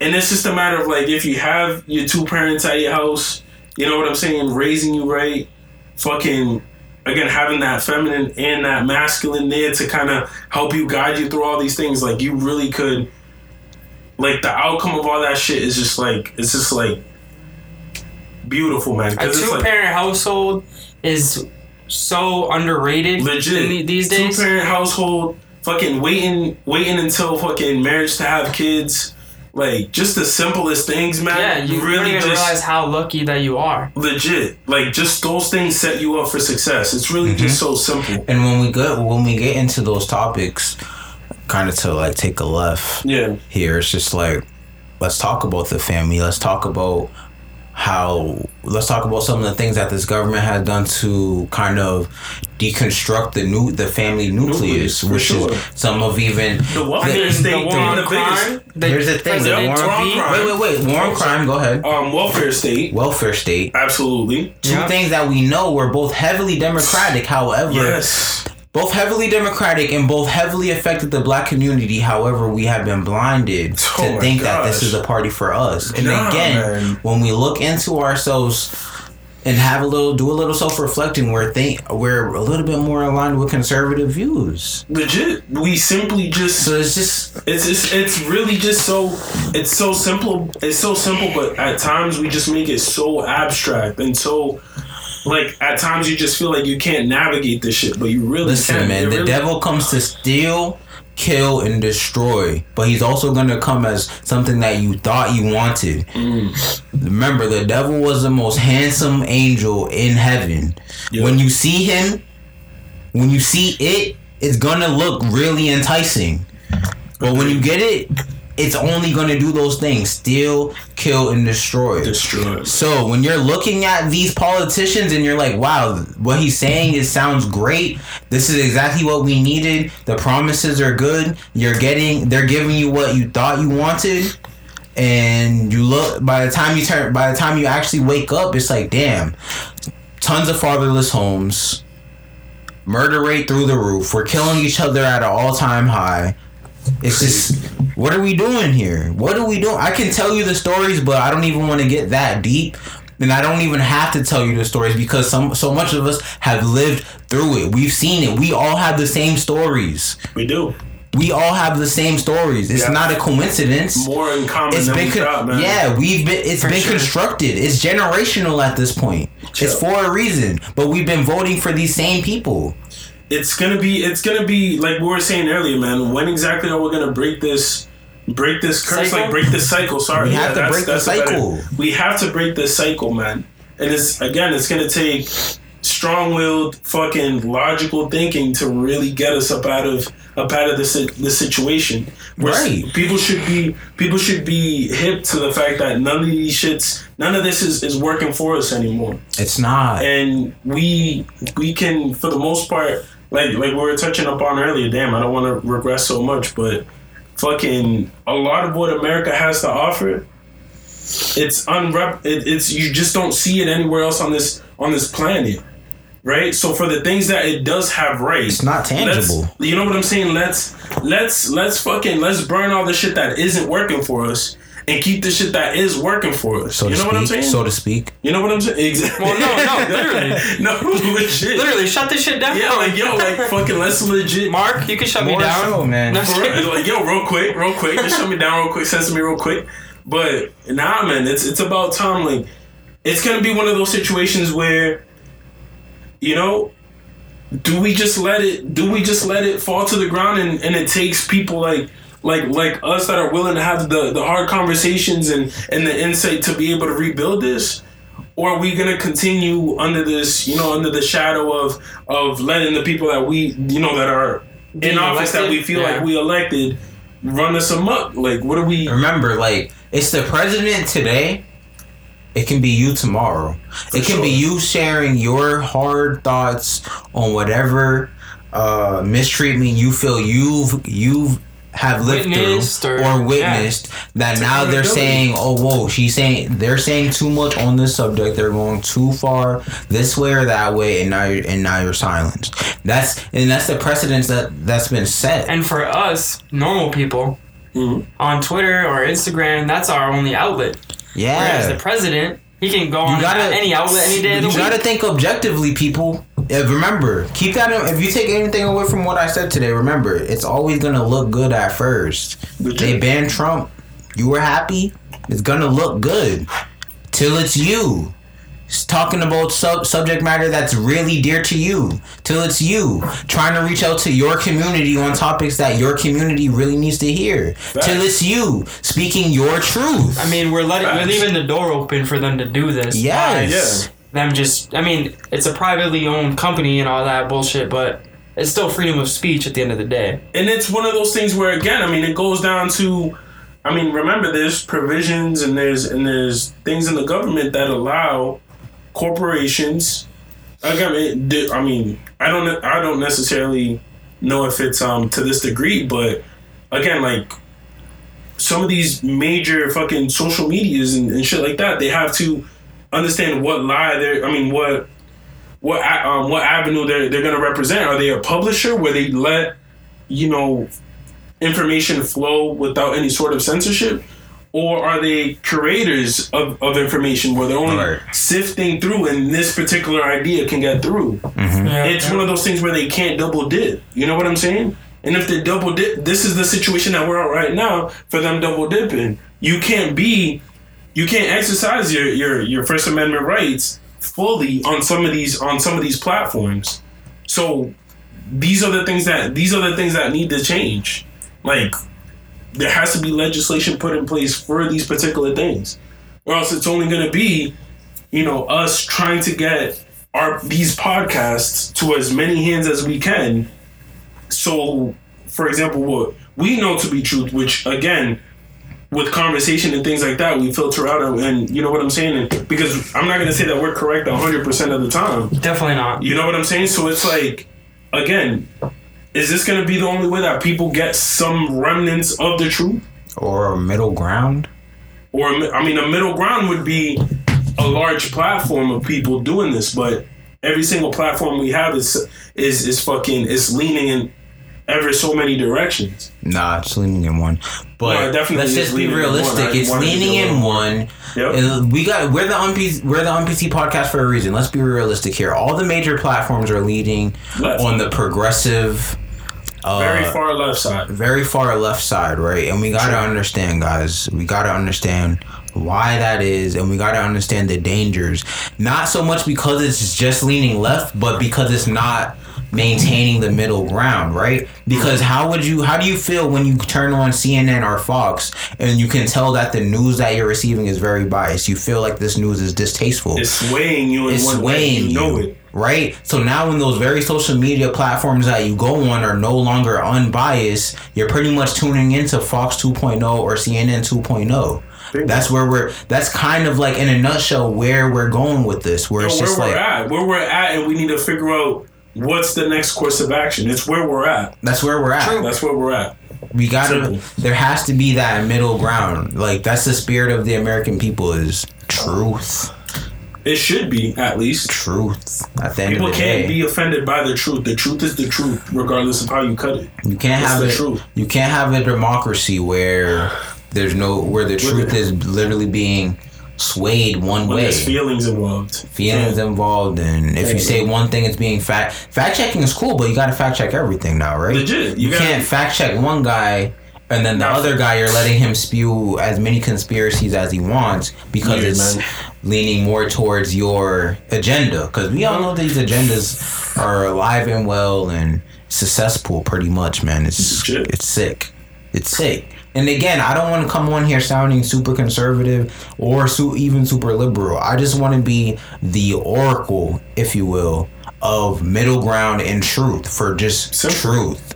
And it's just a matter of like if you have your two parents at your house, you know what I'm saying, raising you right, fucking again having that feminine and that masculine there to kind of help you guide you through all these things like you really could like the outcome of all that shit is just like it's just like beautiful man. A 'Cause it's two like parent household is so underrated legit. in the- these days. two parent household fucking waiting waiting until fucking marriage to have kids. Like just the simplest things man. Yeah, you really just realize how lucky that you are. legit. Like just those things set you up for success. It's really Mm-hmm. just so simple. And when we get when we get into those topics, kind of to like take a left yeah here, it's just like let's talk about the family. Let's talk about how let's talk about some of the things that this government has done to kind of deconstruct the new the family nucleus, Nucleus, which sure. is some of even the welfare the- state the war one on the biggest crime. The Here's the thing, the President war on crime. wait wait wait war on crime. Go ahead. um welfare state Welfare state. absolutely Two Yeah. things that we know were both heavily democratic. However, yes both heavily democratic and both heavily affected the black community. However, we have been blinded Oh to think that this is a party for us. And Nah, again, man. when we look into ourselves and have a little, do a little self reflecting, we're think we're a little bit more aligned with conservative views. legit we simply just So it's just It's just, it's really just so it's so simple. It's so simple, but at times we just make it so abstract and so like at times you just feel like you can't navigate this shit, but you really listen, can. man. It The really- devil comes to steal. Kill and destroy, but he's also gonna come as something that you thought you wanted. Mm. Remember, the devil was the most handsome angel in heaven. Yeah. When you see him, when you see it, it's gonna look really enticing. But when you get it, it's only gonna do those things: steal, kill, and destroy. destroyed. So when you're looking at these politicians and you're like, wow, what he's saying is sounds great. This is exactly what we needed. The promises are good. You're getting they're giving you what you thought you wanted. And you look by the time you turn by the time you actually wake up, it's like, damn, tons of fatherless homes, murder rate through the roof. We're killing each other at an all time high. It's just, what are we doing here? What are we doing? I can tell you the stories, but I don't even want to get that deep. And I don't even have to tell you the stories because some so much of us have lived through it. We've seen it. We all have the same stories. We do We all have the same stories. It's Yeah. not a coincidence. more in common It's than been con- thought, man. yeah, we've been it's For been sure. constructed. It's generational at this point. It's for a reason. But we've been voting for these same people. It's gonna be it's gonna be like we were saying earlier, man. When exactly are we gonna break this? Break this curse, Cycle? like break this cycle. Sorry, We have to that's- break the that's a better- cycle. we have to break this cycle, man. And it's again, it's gonna take strong-willed, fucking logical thinking to really get us up out of up out of this this situation. Where Right. People should be people should be hip to the fact that none of these shits, none of this is, is working for us anymore It's not. and we we can for the most part like like we were touching up on earlier damn i don't want to regress so much but fucking a lot of what america has to offer it's unrep it, it's you just don't see it anywhere else on this on this planet right so for the things that it does have right It's not tangible. you know what i'm saying let's let's let's fucking let's burn all the shit that isn't working for us and keep the shit that is working for us So you to know what i'm saying So to speak. you know what I'm saying? Exactly. Well, no, no, literally. no, legit. Literally, shut this shit down. Yeah, like yo, like fucking let's legit. Mark, you can shut me down. so, man. Real, like yo, real quick, real quick, just shut me down, real quick, censor me, real quick. But nah, man, it's it's about time. Like, it's gonna be one of those situations where, you know, do we just let it? Do we just let it fall to the ground? And and it takes people like. Like like us that are willing to have the, the hard conversations and, and the insight to be able to rebuild this, or are we gonna continue under this, you know, under the shadow of of letting the people that we, you know, that are in Being office that we feel Yeah. like we elected, run us amok? Like, what are we? Remember, like it's the president today. It can be you tomorrow. it can be you sharing your hard thoughts on whatever uh, mistreatment you feel you've you've have lived Witnessed through or- or, witnessed that now they're saying oh whoa she's saying they're saying too much on this subject they're going too far this way or that way and now you're and now you're silenced that's and that's the precedence that that's been set And for us, normal people, Mhm. on Twitter or Instagram, that's our only outlet. Yeah. Whereas yeah the president, he can go on gotta- any outlet any day of the you gotta think objectively, people. Remember, keep that. In, if you take anything away from what I said today, remember, it's always gonna look good at first. Legit. They banned Trump. You were happy. It's gonna look good till it's you. It's talking about sub- subject matter that's really dear to you. Till it's you trying to reach out to your community on topics that your community really needs to hear. Till it's you speaking your truth. I mean, we're letting we're leaving the door open for them to do this. yes. Yeah. Them just, I mean, it's a privately owned company and all that bullshit, but it's still freedom of speech at the end of the day. and it's one of those things where again, I mean, it goes down to, I mean, remember there's provisions and there's and there's things in the government that allow corporations. Like I mean, I mean, I don't I don't necessarily know if it's um to this degree, but again, like some of these major fucking social medias and, and shit like that, they have to understand what lie they're. I mean, what what um, what avenue they're they're gonna represent. Are they a publisher where they let you know information flow without any sort of censorship? Or are they curators of, of information where they're only Right. sifting through and this particular idea can get through? Yeah. It's one of those things where they can't double dip. You know what I'm saying? And if they double dip, this is the situation that we're at right now for them double dipping. You can't be, you can't exercise your your your First Amendment rights fully on some of these on some of these platforms. So these are the things that these are the things that need to change. Like there has to be legislation put in place for these particular things, or else it's only going to be you know us trying to get our these podcasts to as many hands as we can so for example what we know to be truth which again with conversation and things like that we filter out and, and you know what i'm saying and because i'm not going to say that we're correct 100% of the time Definitely not. you know what i'm saying so it's like again is this going to be the only way that people get some remnants of the truth Or a middle ground. or I mean, a middle ground would be a large platform of people doing this, but every single platform we have is is is fucking is leaning in ever so many directions. Nah, it's leaning in one. But No, definitely let's just be realistic. one. It's leaning in one. Yep. We got we're the UNPC we're the UNPC podcast for a reason. Let's be realistic here. All the major platforms are leading Left. on the progressive uh, Very far left side. very far left side, right? And we gotta Sure. understand, guys. We gotta understand why that is, and we gotta understand the dangers. Not so much because it's just leaning left, but because it's not maintaining the middle ground, right? Because how would you, how do you feel when you turn on CNN or Fox and you can tell that the news that you're receiving is very biased? You feel like this news is distasteful It's swaying you in it's one swaying You you, know it. right? So now, when those very social media platforms that you go on are no longer unbiased, you're pretty much tuning into Fox 2.0 or CNN 2.0. That's where we're. That's kind of like in a nutshell where we're going with this. Where it's where just we're like at, where we're at, and we need to figure out what's the next course of action. It's where we're at. that's where we're at. That's where we're at. We gotta. Simple. There has to be that middle ground. Like that's the spirit of the American people is truth. It should be at least. Truth. At the People can't day. be offended by the truth. The truth is the truth, regardless of how you cut it. You can't It's have the it. truth. You can't have a democracy where there's no where the truth is literally being swayed one When way. there's feelings involved. Feelings involved, and if you Yeah. say one thing, it's being fact fact checking is cool, but you got to fact check everything now, right? Legit. You, You can't fact check one guy. And then the other guy, you're letting him spew as many conspiracies as he wants because Yeah, it's man. leaning more towards your agenda. Because we all know these agendas are alive and well and successful, pretty much, man. It's Legit. it's sick. It's sick. And again, I don't want to come on here sounding super conservative or su- even super liberal. I just want to be the oracle, if you will, of middle ground and truth for just Simple. truth.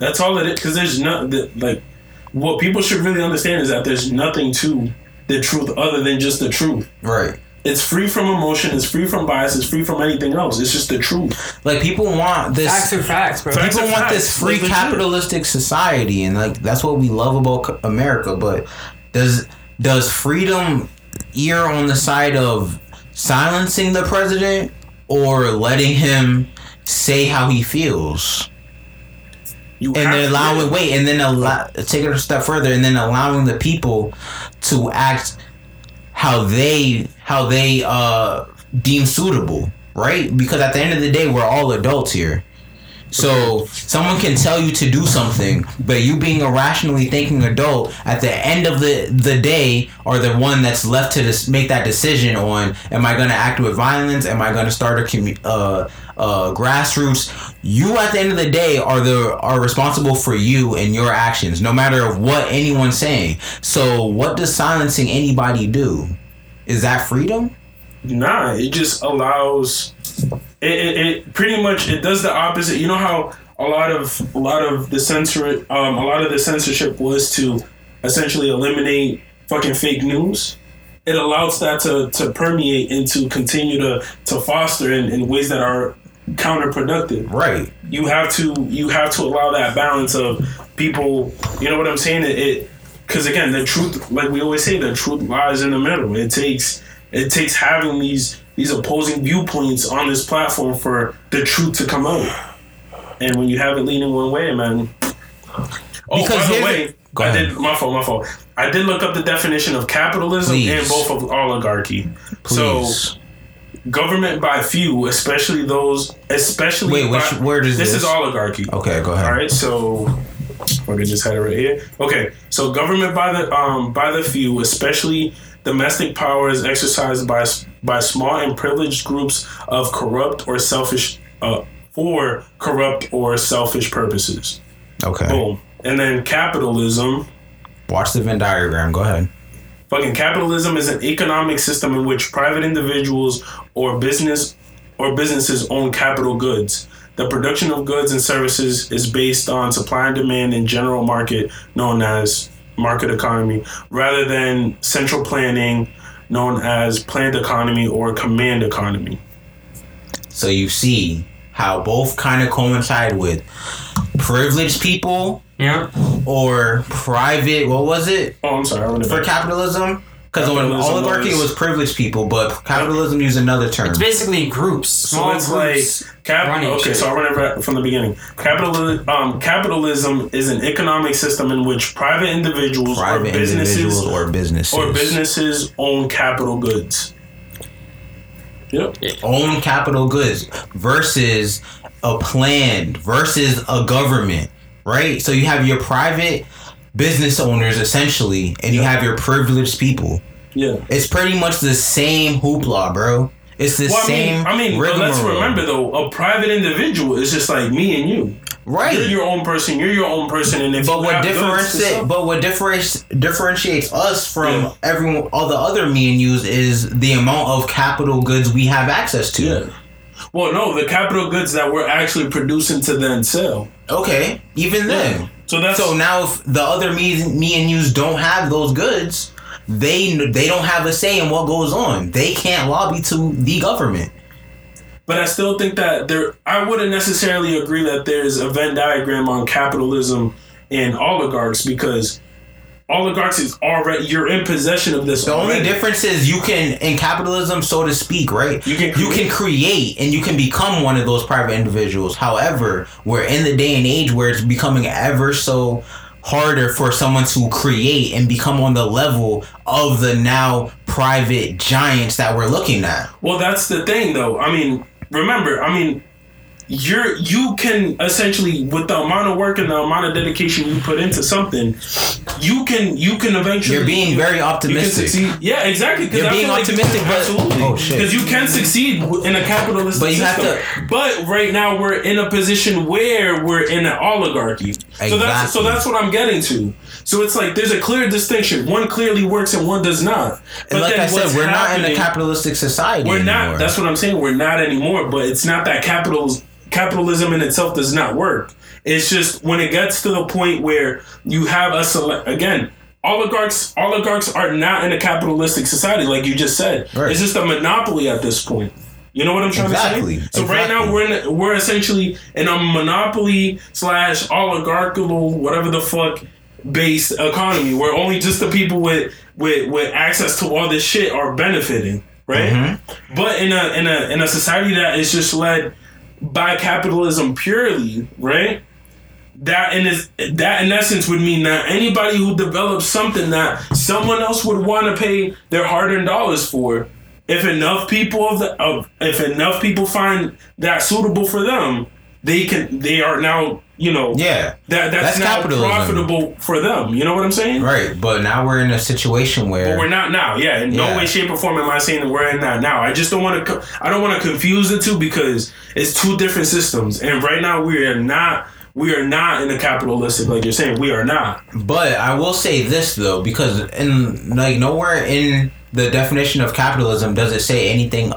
That's all it is. Because there's not the, like what people should really understand is that there's nothing to the truth other than just the truth. Right. It's free from emotion. It's free from bias. It's free from anything else. It's just the truth. Like people want this. Facts are facts, bro. Facts people want facts. this free Like, legit. capitalistic society, and like that's what we love about America. But does does freedom err on the side of silencing the president or letting him say how he feels? You and have then to- allowing wait and then allow take it a step further and then allowing the people to act how they how they uh deem suitable right? Because at the end of the day, we're all adults here. So someone can tell you to do something, but you being a rationally thinking adult, at the end of the the day, are the one that's left to dis- make that decision on: Am I going to act with violence? Am I going to start a commu- uh, uh, grassroots? You, at the end of the day, are the are responsible for you and your actions, no matter of what anyone's saying. So, what does silencing anybody do? Is that freedom? Nah, it just allows. It, it, it pretty much it does the opposite. You know how a lot of a lot of the censor um, a lot of the censorship was to essentially eliminate fucking fake news. It allows that to, to permeate and to continue to to foster in, in ways that are counterproductive. Right. You have to you have to allow that balance of people. You know what I'm saying? It. it because again, the truth, like we always say, the truth lies in the middle. It takes it takes having these these opposing viewpoints on this platform for the truth to come out. And when you have it leaning one way, man. Oh, Because by the way, I did my fault, my fault. I did look up the definition of capitalism Please. and both of oligarchy. Please. So government by few, especially those, especially Wait, which by- word is this? this? is oligarchy. okay, go ahead. All right, so I just had it right here. Okay, so government by the um by the few, especially domestic power, is exercised by by small and privileged groups of corrupt or selfish uh for corrupt or selfish purposes. Okay. Boom. And then capitalism. Watch the Venn diagram. Go ahead. Fucking capitalism is an economic system in which private individuals or business or businesses own capital goods. The production of goods and services is based on supply and demand in general market known as market economy rather than central planning known as planned economy or command economy. So you see how both kind of coincide with privileged people Yeah. or private. What was it Oh, I'm sorry. I for capitalism? Because when Capitalism oligarchy was- was privileged people, but capitalism used another term. It's basically groups. So Small it's groups. like cap- running okay. shit. So I run it right from the beginning. Capitalism, um, capitalism is an economic system in which private individuals private or businesses individuals or businesses or businesses own capital goods. Yep. own capital goods versus a plan versus a government, right? So you have your private business owners essentially, and you have your privileged people. Yeah. It's pretty much the same hoopla, bro. It's the Well, I same. mean, I mean, but let's remember though, a private individual is just like me and you. right? You're your own person. You're your own person, and if But what differentiates but what differentiates differentiates us from Yeah. everyone all the other me and yous is the amount of capital goods we have access to. yeah. Well, no, the capital goods that we're actually producing to then sell. Okay, even then. So that's So now, if the other me, me and yous don't have those goods, they they don't have a say in what goes on. They can't lobby to the government. But I still think that there, I wouldn't necessarily agree that there's a Venn diagram on capitalism and oligarchs because oligarchs is already you're in possession of this. The only difference is you can in capitalism, so to speak, right? You can you can create and you can become one of those private individuals. However, we're in the day and age where it's becoming ever so harder for someone to create and become on the level of the now private giants that we're looking at. Well, that's the thing, though. I mean, remember, I mean, you're you can essentially with the amount of work and the amount of dedication you put into something, you can you can eventually You're being very optimistic. Yeah, exactly. You're I being feel like- optimistic, but- absolutely. Oh, shit. Because you can succeed in a capitalist But you have system. But right now we're in a position where we're in an oligarchy. So that's so that's what I'm getting to. So it's like there's a clear distinction. One clearly works and one does not. But And like then I said, we're not in a capitalistic society. we're anymore. not. That's what I'm saying. We're not anymore. But it's not that capital capitalism in itself does not work. It's just when it gets to the point where you have a select again. Oligarchs, oligarchs are not in a capitalistic society, like you just said. Right. It's just a monopoly at this point. You know what I'm trying Exactly. to say? So right now we're in, we're essentially in a monopoly slash oligarchical whatever the fuck based economy where only just the people with with with access to all this shit are benefiting, right? Mm-hmm. But in a in a in a society that is just led by capitalism purely, right? That in is that in essence would mean that anybody who develops something that someone else would want to pay their hard-earned dollars for if enough people of the of, if enough people find that suitable for them, they can they are now you know Yeah. that that's, That's now capitalism. profitable for them. You know what I'm saying? Right, but now we're in a situation where But we're not now. Yeah, in Yeah. no way, shape, or form am I saying that we're in that now. I just don't want to. I don't want to confuse the two because it's two different systems, and right now we are not. We are not in a capitalistic, like you're saying. We are not. But I will say this though, because in like nowhere in the definition of capitalism does it say anything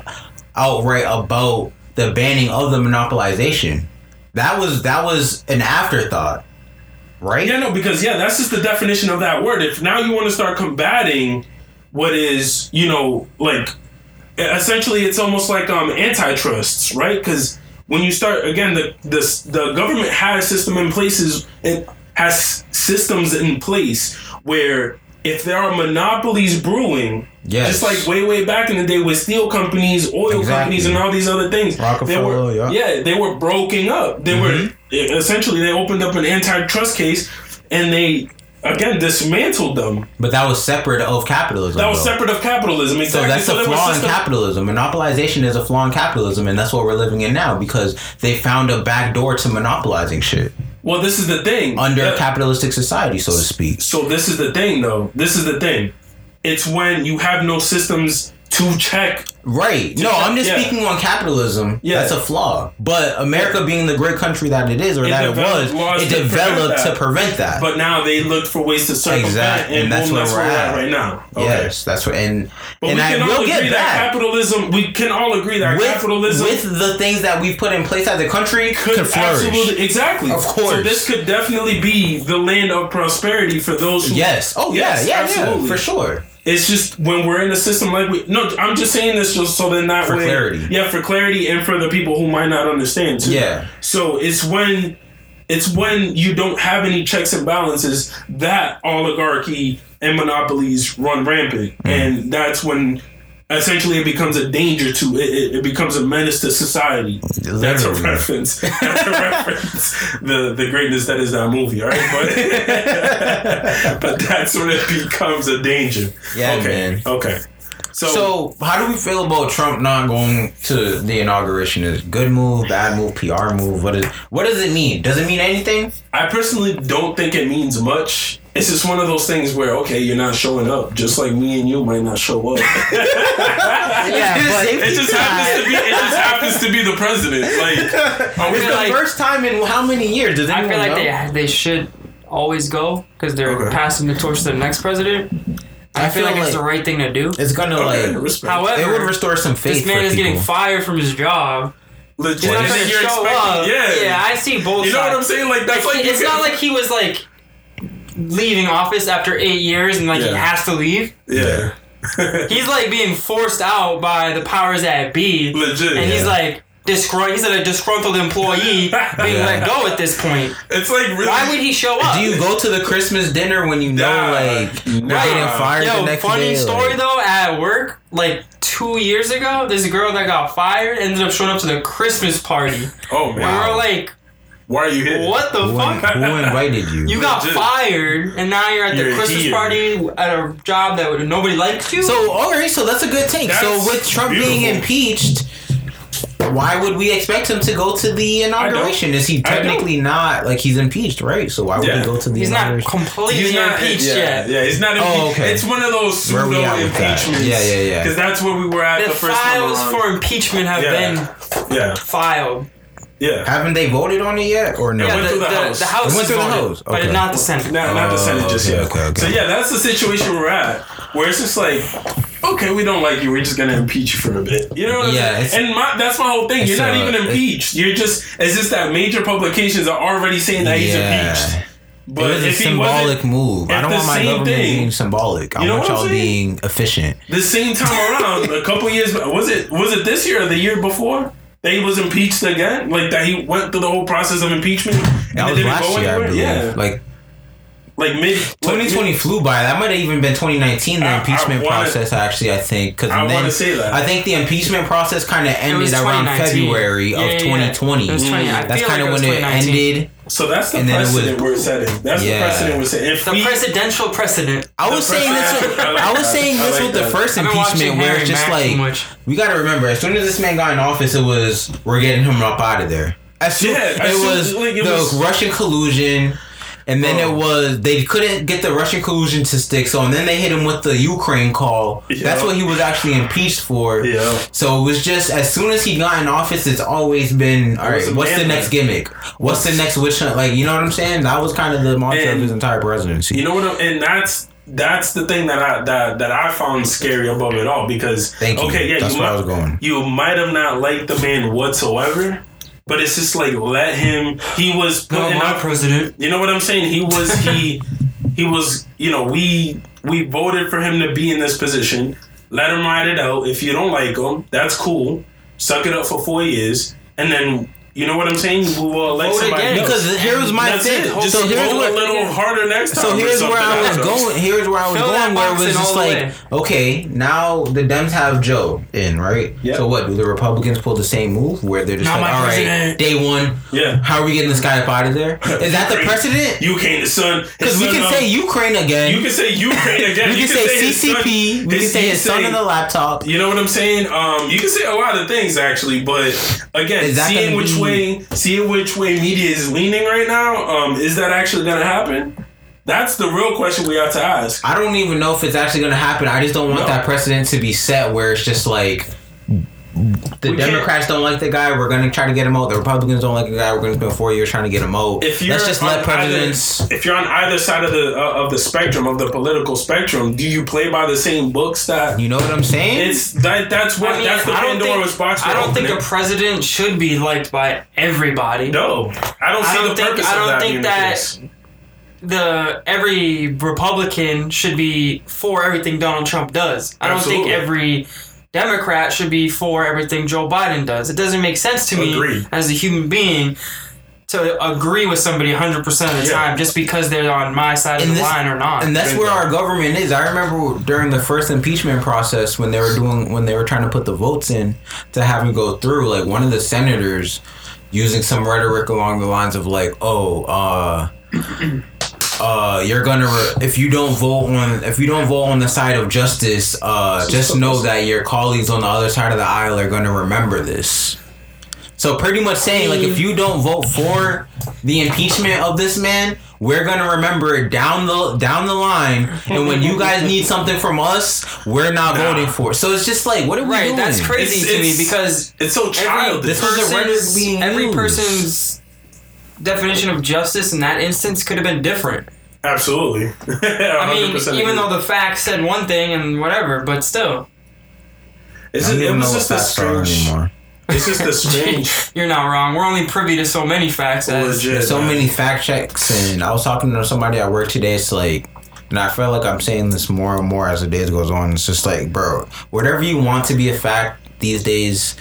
outright about the banning of the monopolization. That was that was an afterthought, right? Yeah, no, because yeah, that's just the definition of that word. If now you want to start combating what is, you know, like essentially it's almost like um antitrusts, right? Because when you start again, the the the government has system in places it has systems in place where if there are monopolies brewing, Yes. just like way way back in the day with steel companies, oil Exactly. companies, and all these other things, they were yeah. yeah they were broken up. They were Mm-hmm. essentially they opened up an antitrust case and they again dismantled them. But that was separate of capitalism. That was though. separate of capitalism. So that's there a flaw in capitalism. Monopolization is a flaw in capitalism, and that's what we're living in now because they found a back door to monopolizing shit Well, this is the thing. under Yeah. a capitalistic society, so to speak. So this is the thing, though. This is the thing. It's when you have no systems to check. Right. No, I'm just Yeah. speaking on capitalism. Yeah. That's a flaw. But America being the great country that it is or It that it was, it to prevent developed that. to prevent that. But now they look for ways to circumvent, Exact- and, and that's where that's we're where we're at right now. Okay. Yes, that's what and But and we I can all agree that that. capitalism. We can all agree that With, capitalism with the things that we've put in place as a country could, could flourish. absolutely exactly. Of course. So this could definitely be the land of prosperity for those who. Yes. Oh yeah, yeah, absolutely. yeah, for sure. It's just when we're in a system like we. No, I'm just saying this just so then that For way. clarity. Yeah, for clarity and for the people who might not understand too. Yeah. So it's when. It's when you don't have any checks and balances that oligarchy and monopolies run rampant, Mm. and that's when essentially it becomes a danger to it. It, it becomes a menace to society. That's a reference. That's a reference. The the greatness that is that movie, all right? But but that's when it becomes a danger. Yeah, okay. man. Okay. So, So, how do we feel about Trump not going to the inauguration? Is it good move, bad move, PR move? What is what does it mean? Does it mean anything? I personally don't think it means much. It's just one of those things where okay, you're not showing up, just like me and you might not show up. Yeah, but it just happens to be. It just happens to be the president. Like, are we It's the like- first time in how many years? Does I feel like know? they they should always go because they're Okay. passing the torch to the next president. I, I feel, feel like, it's the right thing to do. It's gonna Okay, like respect. However, it would restore some faith. this man for is people. getting fired from his job. Legit, you're, you're show expecting- up. Yeah, yeah, I see both. You know what I'm saying? Like that's like, Like, you it's can- not like he was like leaving office after eight years and like he has to leave. yeah, He's like being forced out by the powers that be, legit. and he's yeah. like disgruntled. He's a disgruntled employee being Yeah. let go at this point. it's like really. Why would he show up? Do you go to the Christmas dinner when you know Nah. like you're Nah. getting fired the Yo, next funny day? story like- though. At work, like two years ago, this girl that got fired ended up showing up to the Christmas party. oh man, And we were like, why are you here? "What the Who, fuck? who invited you? You got Legit. fired, and now you're at the You're Christmas here. party at a job that nobody likes you." So all right, so that's a good take. so with Trump being impeached, why would we expect him to go to the inauguration? Is he technically not like he's impeached, right? So why would Yeah. he go to the he's not inauguration? completely He's not impeached yeah, yet. Yeah, he's not impeached. Oh, okay. It's one of those Where we pseudo at that? impeachments. Yeah, yeah, yeah. Because that's where we were at The the first files time around. for impeachment have Yeah. been yeah, filed. Yeah. Haven't they voted on it yet, or no? Yeah, went the, through the the, House. the House It went is through the voted, House, but okay. not the Senate. Not, not the oh, Senate Oh, just okay, yet. okay, okay. So yeah, that's the situation we're at, where it's just like, okay, we don't like you. We're just gonna impeach you for a bit. You know what Yeah, I'm it's- saying? And my, that's my whole thing. You're not even impeached. You're just. It's just that major publications are already saying that he's impeached. It But was a if he symbolic wasn't, move. I don't want my same government thing- being symbolic. I You know want y'all being efficient. the same time around, a couple years was it was it this year or the year before? That he was impeached again, like that he went through the whole process of impeachment and That it was didn't last go year, I believe. Yeah, Like like mid 2020 flew by. That might have even been 2019. The I- I impeachment wanna- process, actually, I think, because I wanna say that. I think the impeachment process kind of ended around February Yeah, of yeah, yeah. 2020. It was 20 I That's kind of it was when it 2019. ended, So that's the And then it was- precedent we're setting. That's Yeah. the precedent we're setting. If The we, presidential precedent. I was saying this. With, I like I was saying this like with the first I've been watching impeachment, where Harry it's just Mack too like much. we got to remember, as soon as this man got in office, it was we're getting him up out of there. As soon, Yeah, it soon- was like, it the was- Russian collusion. And then Bro. it oh. was they couldn't get the Russian collusion to stick, so and then they hit him with the Ukraine call. That's what he was actually impeached for. Yeah. So it was just as soon as he got in office, it's always been all right. What's the next gimmick? What's the next witch hunt? Like you know what I'm saying? That was kind of the mantra of his entire presidency. You know what? I'm, and that's that's the thing that I that that I found scary above it all because Thank you. okay, yeah, That's you where I was going. You might have not liked the man whatsoever, but it's just like let him. He was putting up. president. You know what I'm saying? He was he he was. You know we we voted for him to be in this position. Let him ride it out. If you don't like him, that's cool. Suck it up for four years, and then. You know what I'm saying? We will elect Vote somebody again. else. Because here's my That's thing. it. Just So here's vote a little harder next time. So here's where I was going. Here's where I was Fill going. Where it was in just like, way. okay, now the Dems have Joe in, right? Yep. So what? Do the Republicans pull the same move where they're just Not like, my all right, president." day one, Yeah. how are we getting this guy up out of there? Is that the Ukraine- precedent? Ukraine, the son. Because we can um, say Ukraine again. You can say Ukraine again. we You can say CCP. we can say you his son say- in the laptop. You know what I'm saying? Um, you can say a lot of things actually, but again, Is that seeing gonna which be- way, seeing which way media is leaning right now, um, is that actually going to happen? That's the real question we have to ask. I don't even know if it's actually going to happen. I just don't want No. that precedent to be set where it's just like the We can't- Democrats don't like the guy. We're going to try to get him out. The Republicans don't like the guy. We're going to spend four years trying to get him out. If you're Let's just on let presidents. either, if you're on either side of the uh, of the spectrum of the political spectrum, do you play by the same books that? You know what I'm saying? It's that. That's what. I mean, that's the I don't Pandora's think, box. I don't think a president should be liked by everybody. No, I don't see I don't the think- purpose I don't that think being that- case. The every Republican should be for everything Donald Trump does. I don't think every Democrat should be for everything Joe Biden does. It doesn't make sense to me Agreed. as a human being to agree with somebody 100% of the Yeah. time just because they're on my side of the this- line or not. and that's Bingo. where our government is. I remember during the first impeachment process when they were doing when they were trying to put the votes in to have him go through. Like one of the senators using some rhetoric along the lines of like, "Oh, uh." Uh, you're gonna re- if you don't vote on if you don't vote on the side of justice, uh, just know that your colleagues on the other side of the aisle are gonna remember this. So pretty much saying like if you don't vote for the impeachment of this man, we're gonna remember it down the down the line, and when you guys need something from us, we're not Nah. voting for. it. So it's just like, what are we right, doing? that's crazy It's- to me because It's so every childish. This was the rhetoric person's, being every used. person's definition of justice in that instance could have been different. Absolutely. I mean, even though the facts said one thing and whatever, but still, it's I just, it even was know just a facts strange. anymore. It's just a strange. you're not wrong. We're only privy to so many facts. As, Legit. There's so man. many fact checks, and I was talking to somebody at work today. It's like, and I feel like I'm saying this more and more as the days goes on. It's just like, bro, whatever you want to be a fact these days.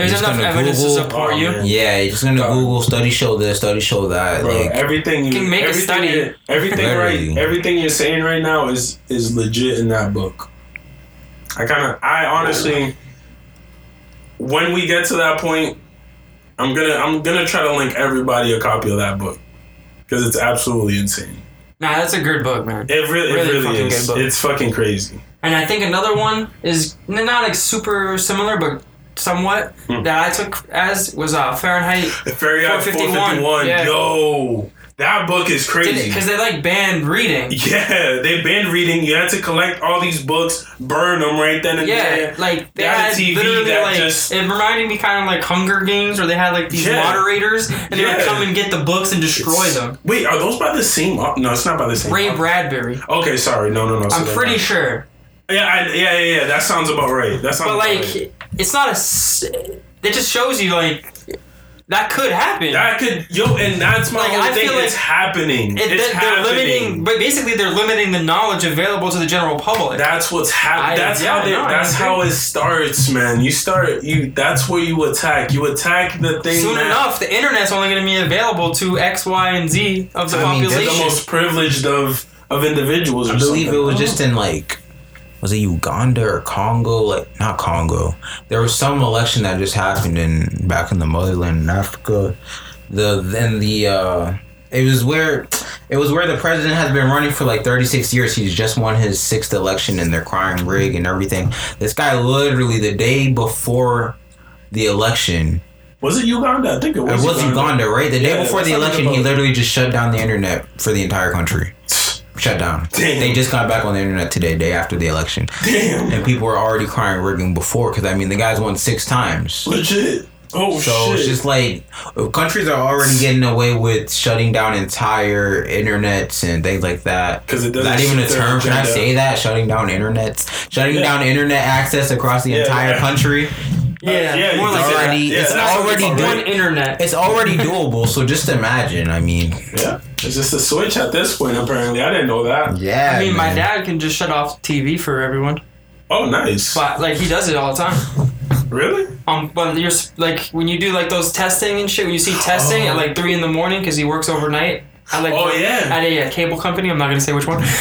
There's just enough gonna evidence Google- to support Oh, you. man. Yeah, you're just gonna Dog. Google study show this, study show that. Bro, like, everything you can make a everything study. you- everything Literally. right, everything you're saying right now is is legit in that book. I kind of, I honestly, when we get to that point, I'm gonna I'm gonna try to link everybody a copy of that book because it's absolutely insane. Nah, that's a good book, man. It really, Really it really fucking is. good book. It's fucking crazy. And I think another one is not like super similar, but somewhat Hmm. that I took as was uh, Fahrenheit. Fahrenheit 451, 451. yeah. Yo, that book is crazy. Because they like banned reading. Yeah, they banned reading. You had to collect all these books, burn them right then and Yeah, there. like they They had a had TV literally like just- it reminded me kind of like Hunger Games, where they had like these Yeah. moderators and they would come and get the books and destroy It's- them. Wait, are those by the same? No, it's not by the same. Ray. Bradbury. Okay, sorry. No, no, no. so I'm pretty sure, Yeah, I, yeah, yeah, yeah. That sounds about right. That sounds. but about like right. It's not a. It just shows you like that could happen. that could yo, and that's my Like, whole I thing. feel it's happening. It- it's they're, they're happening. limiting, but basically they're limiting the knowledge available to the general public. That's what's happening. That's yeah, how they, no, that's how it starts, man. You start you. That's where you attack. You attack the thing. Soon that- enough, the internet's only going to be available to X, Y, and Z of the I mean, they're the They're the population. most privileged of of individuals. I believe something. it was just in like was it Uganda or Congo? Like not Congo. There was some election that just happened in back in the motherland in Africa. The then the uh It was where it was where the president has been running for like 36 years. He's just won his sixth election and they're crying rig and everything. This guy literally the day before the election, Was it Uganda? I think it was. it was. was Uganda, right? The day before the election, he literally just shut down the internet for the entire country. Shut down. Damn. They just got back on the internet today, day after the election. Damn. And people were already crying rigging before because I mean the guy's won six times. Legit. Oh shit. So shit. it's just like countries are already getting away with shutting down entire internets and things like that. Because it doesn't Not even a term. Can I say that? Shutting down internets, shutting Yeah. down internet access across the Yeah, entire yeah. country. Yeah, yeah, more like can that. already- Yeah, it's that's already it's doing- one internet. It's already doable. So just imagine. I mean, Yeah. It's just a switch at this point. Apparently, I didn't know that. yeah. I mean, my dad can just shut off TV for everyone, Oh, nice. but like he does it all the time. Really? Um, but you're like when you do like those testing and shit. When you see testing Oh. at like three in the morning because he works overnight. At like Oh, yeah. at a, uh cable company. I'm not gonna say which one.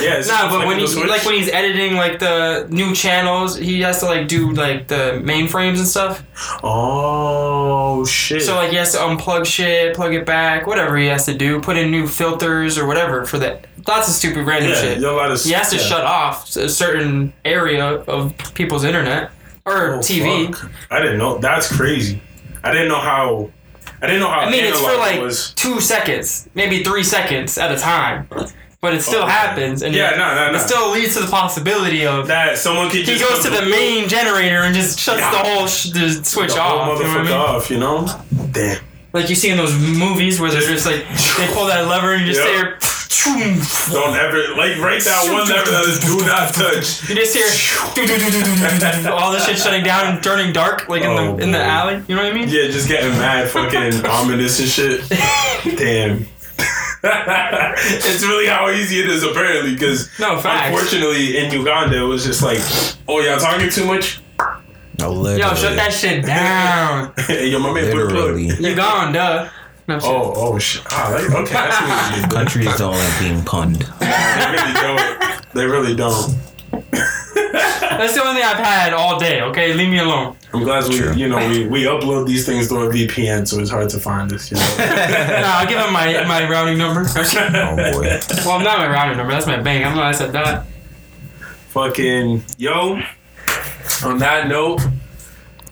Yeah. No, but when flipping he switch. like when he's editing like the new channels, he has to like do like the mainframes and stuff. Oh shit. So like he has to unplug shit, plug it back, whatever he has to do, put in new filters or whatever for that. Lots of stupid random yeah, shit. you're allowed to. He has to yeah. shut off a certain area of people's internet or Oh, TV. fuck. I didn't know. That's crazy. I didn't know how. I didn't know how. I mean, it's for like was. two seconds, maybe three seconds at a time, but it still Oh, happens, and Yeah, it, no, no, no. it still leads to the possibility of that someone could he just goes to the main generator and just shuts Yeah. the whole sh- the switch the off. You know I motherfucker mean? off. You know. Damn. Like you see in those movies where they're just like they pull that lever and you just Yeah. hear. Don't ever like write that one lever that is do not touch. You just hear all this shit shutting down and turning dark, like in Oh, the in the alley. You know what I mean? Yeah, just getting mad, fucking ominous and shit. Damn. it's really how easy it is, apparently, because No, facts. unfortunately in Uganda it was just like, oh, y'all talking too much? No, literally. Yo, shut that shit down. Hey, Yo, my man put a plug. Literally. You gone, duh. No, shit. Oh, oh shit. Ah, like, okay, that's what you did. Countries don't like being punned. They really don't. They really don't. That's the only thing I've had all day. Okay, leave me alone. I'm glad we, True. you know, we, we upload these things through a VPN, so it's hard to find us. You know. Nah, I'll give him my my routing number. Oh boy. well, not my routing number. That's my bank. I'm glad I said that. Fucking yo. On that note,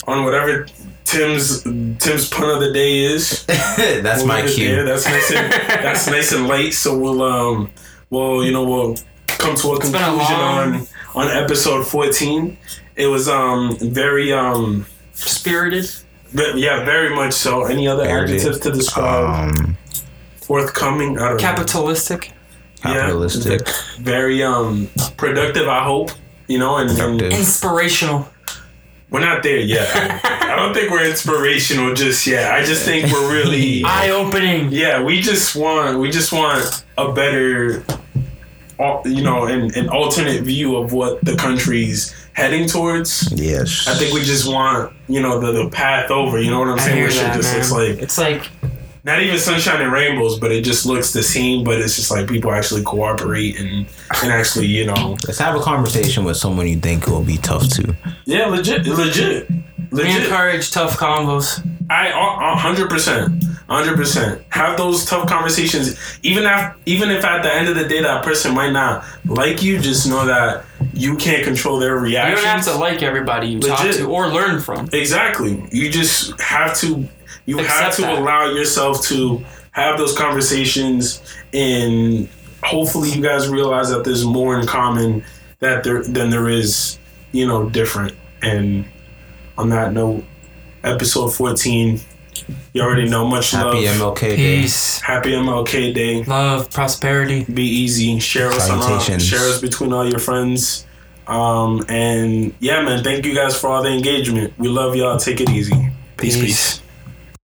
on whatever Tim's Tim's pun of the day is, That's we'll my leave cue. there. That's nice and that's nice and late. So we'll um, well, you know, we'll come to a been a conclusion long- on on episode 14. It was um very um Spirited. ve- yeah very much so. Any other Very. adjectives to describe Um, forthcoming? I don't know. Capitalistic. capitalistic. very um productive. I hope you know, and, and Inspirational. We're not there yet. I don't think we're inspirational just yet. I just think we're really Eye opening. yeah. We just want we just want a better, uh, you know, an, an alternate view of what the country's heading towards. Yes. I think we just want you know the, the path over. You know what I'm I saying? hear Where shit just man. looks like It's like not even sunshine and rainbows, but it just looks the same. But it's just like people actually cooperate and and actually you know Let's have a conversation with someone you think will be tough to. yeah legit legit we legit. encourage tough combos. I a hundred percent, hundred percent. Have those tough conversations, even if even if at the end of the day that person might not like you. Just know that you can't control their reaction. You don't have to like everybody you talk to or learn from. Exactly. You just have to. You have to that. allow yourself to have those conversations, and hopefully, you guys realize that there's more in common that there than there is, you know, different. And on that note, episode 14. You already know. Much Happy love. Happy MLK Day. Peace. Happy MLK Day. Love, prosperity. Be easy. Share us on all, Salutations. share us between all your friends. Um, and yeah, man, thank you guys for all the engagement. We love y'all. Take it easy. peace. peace. Peace.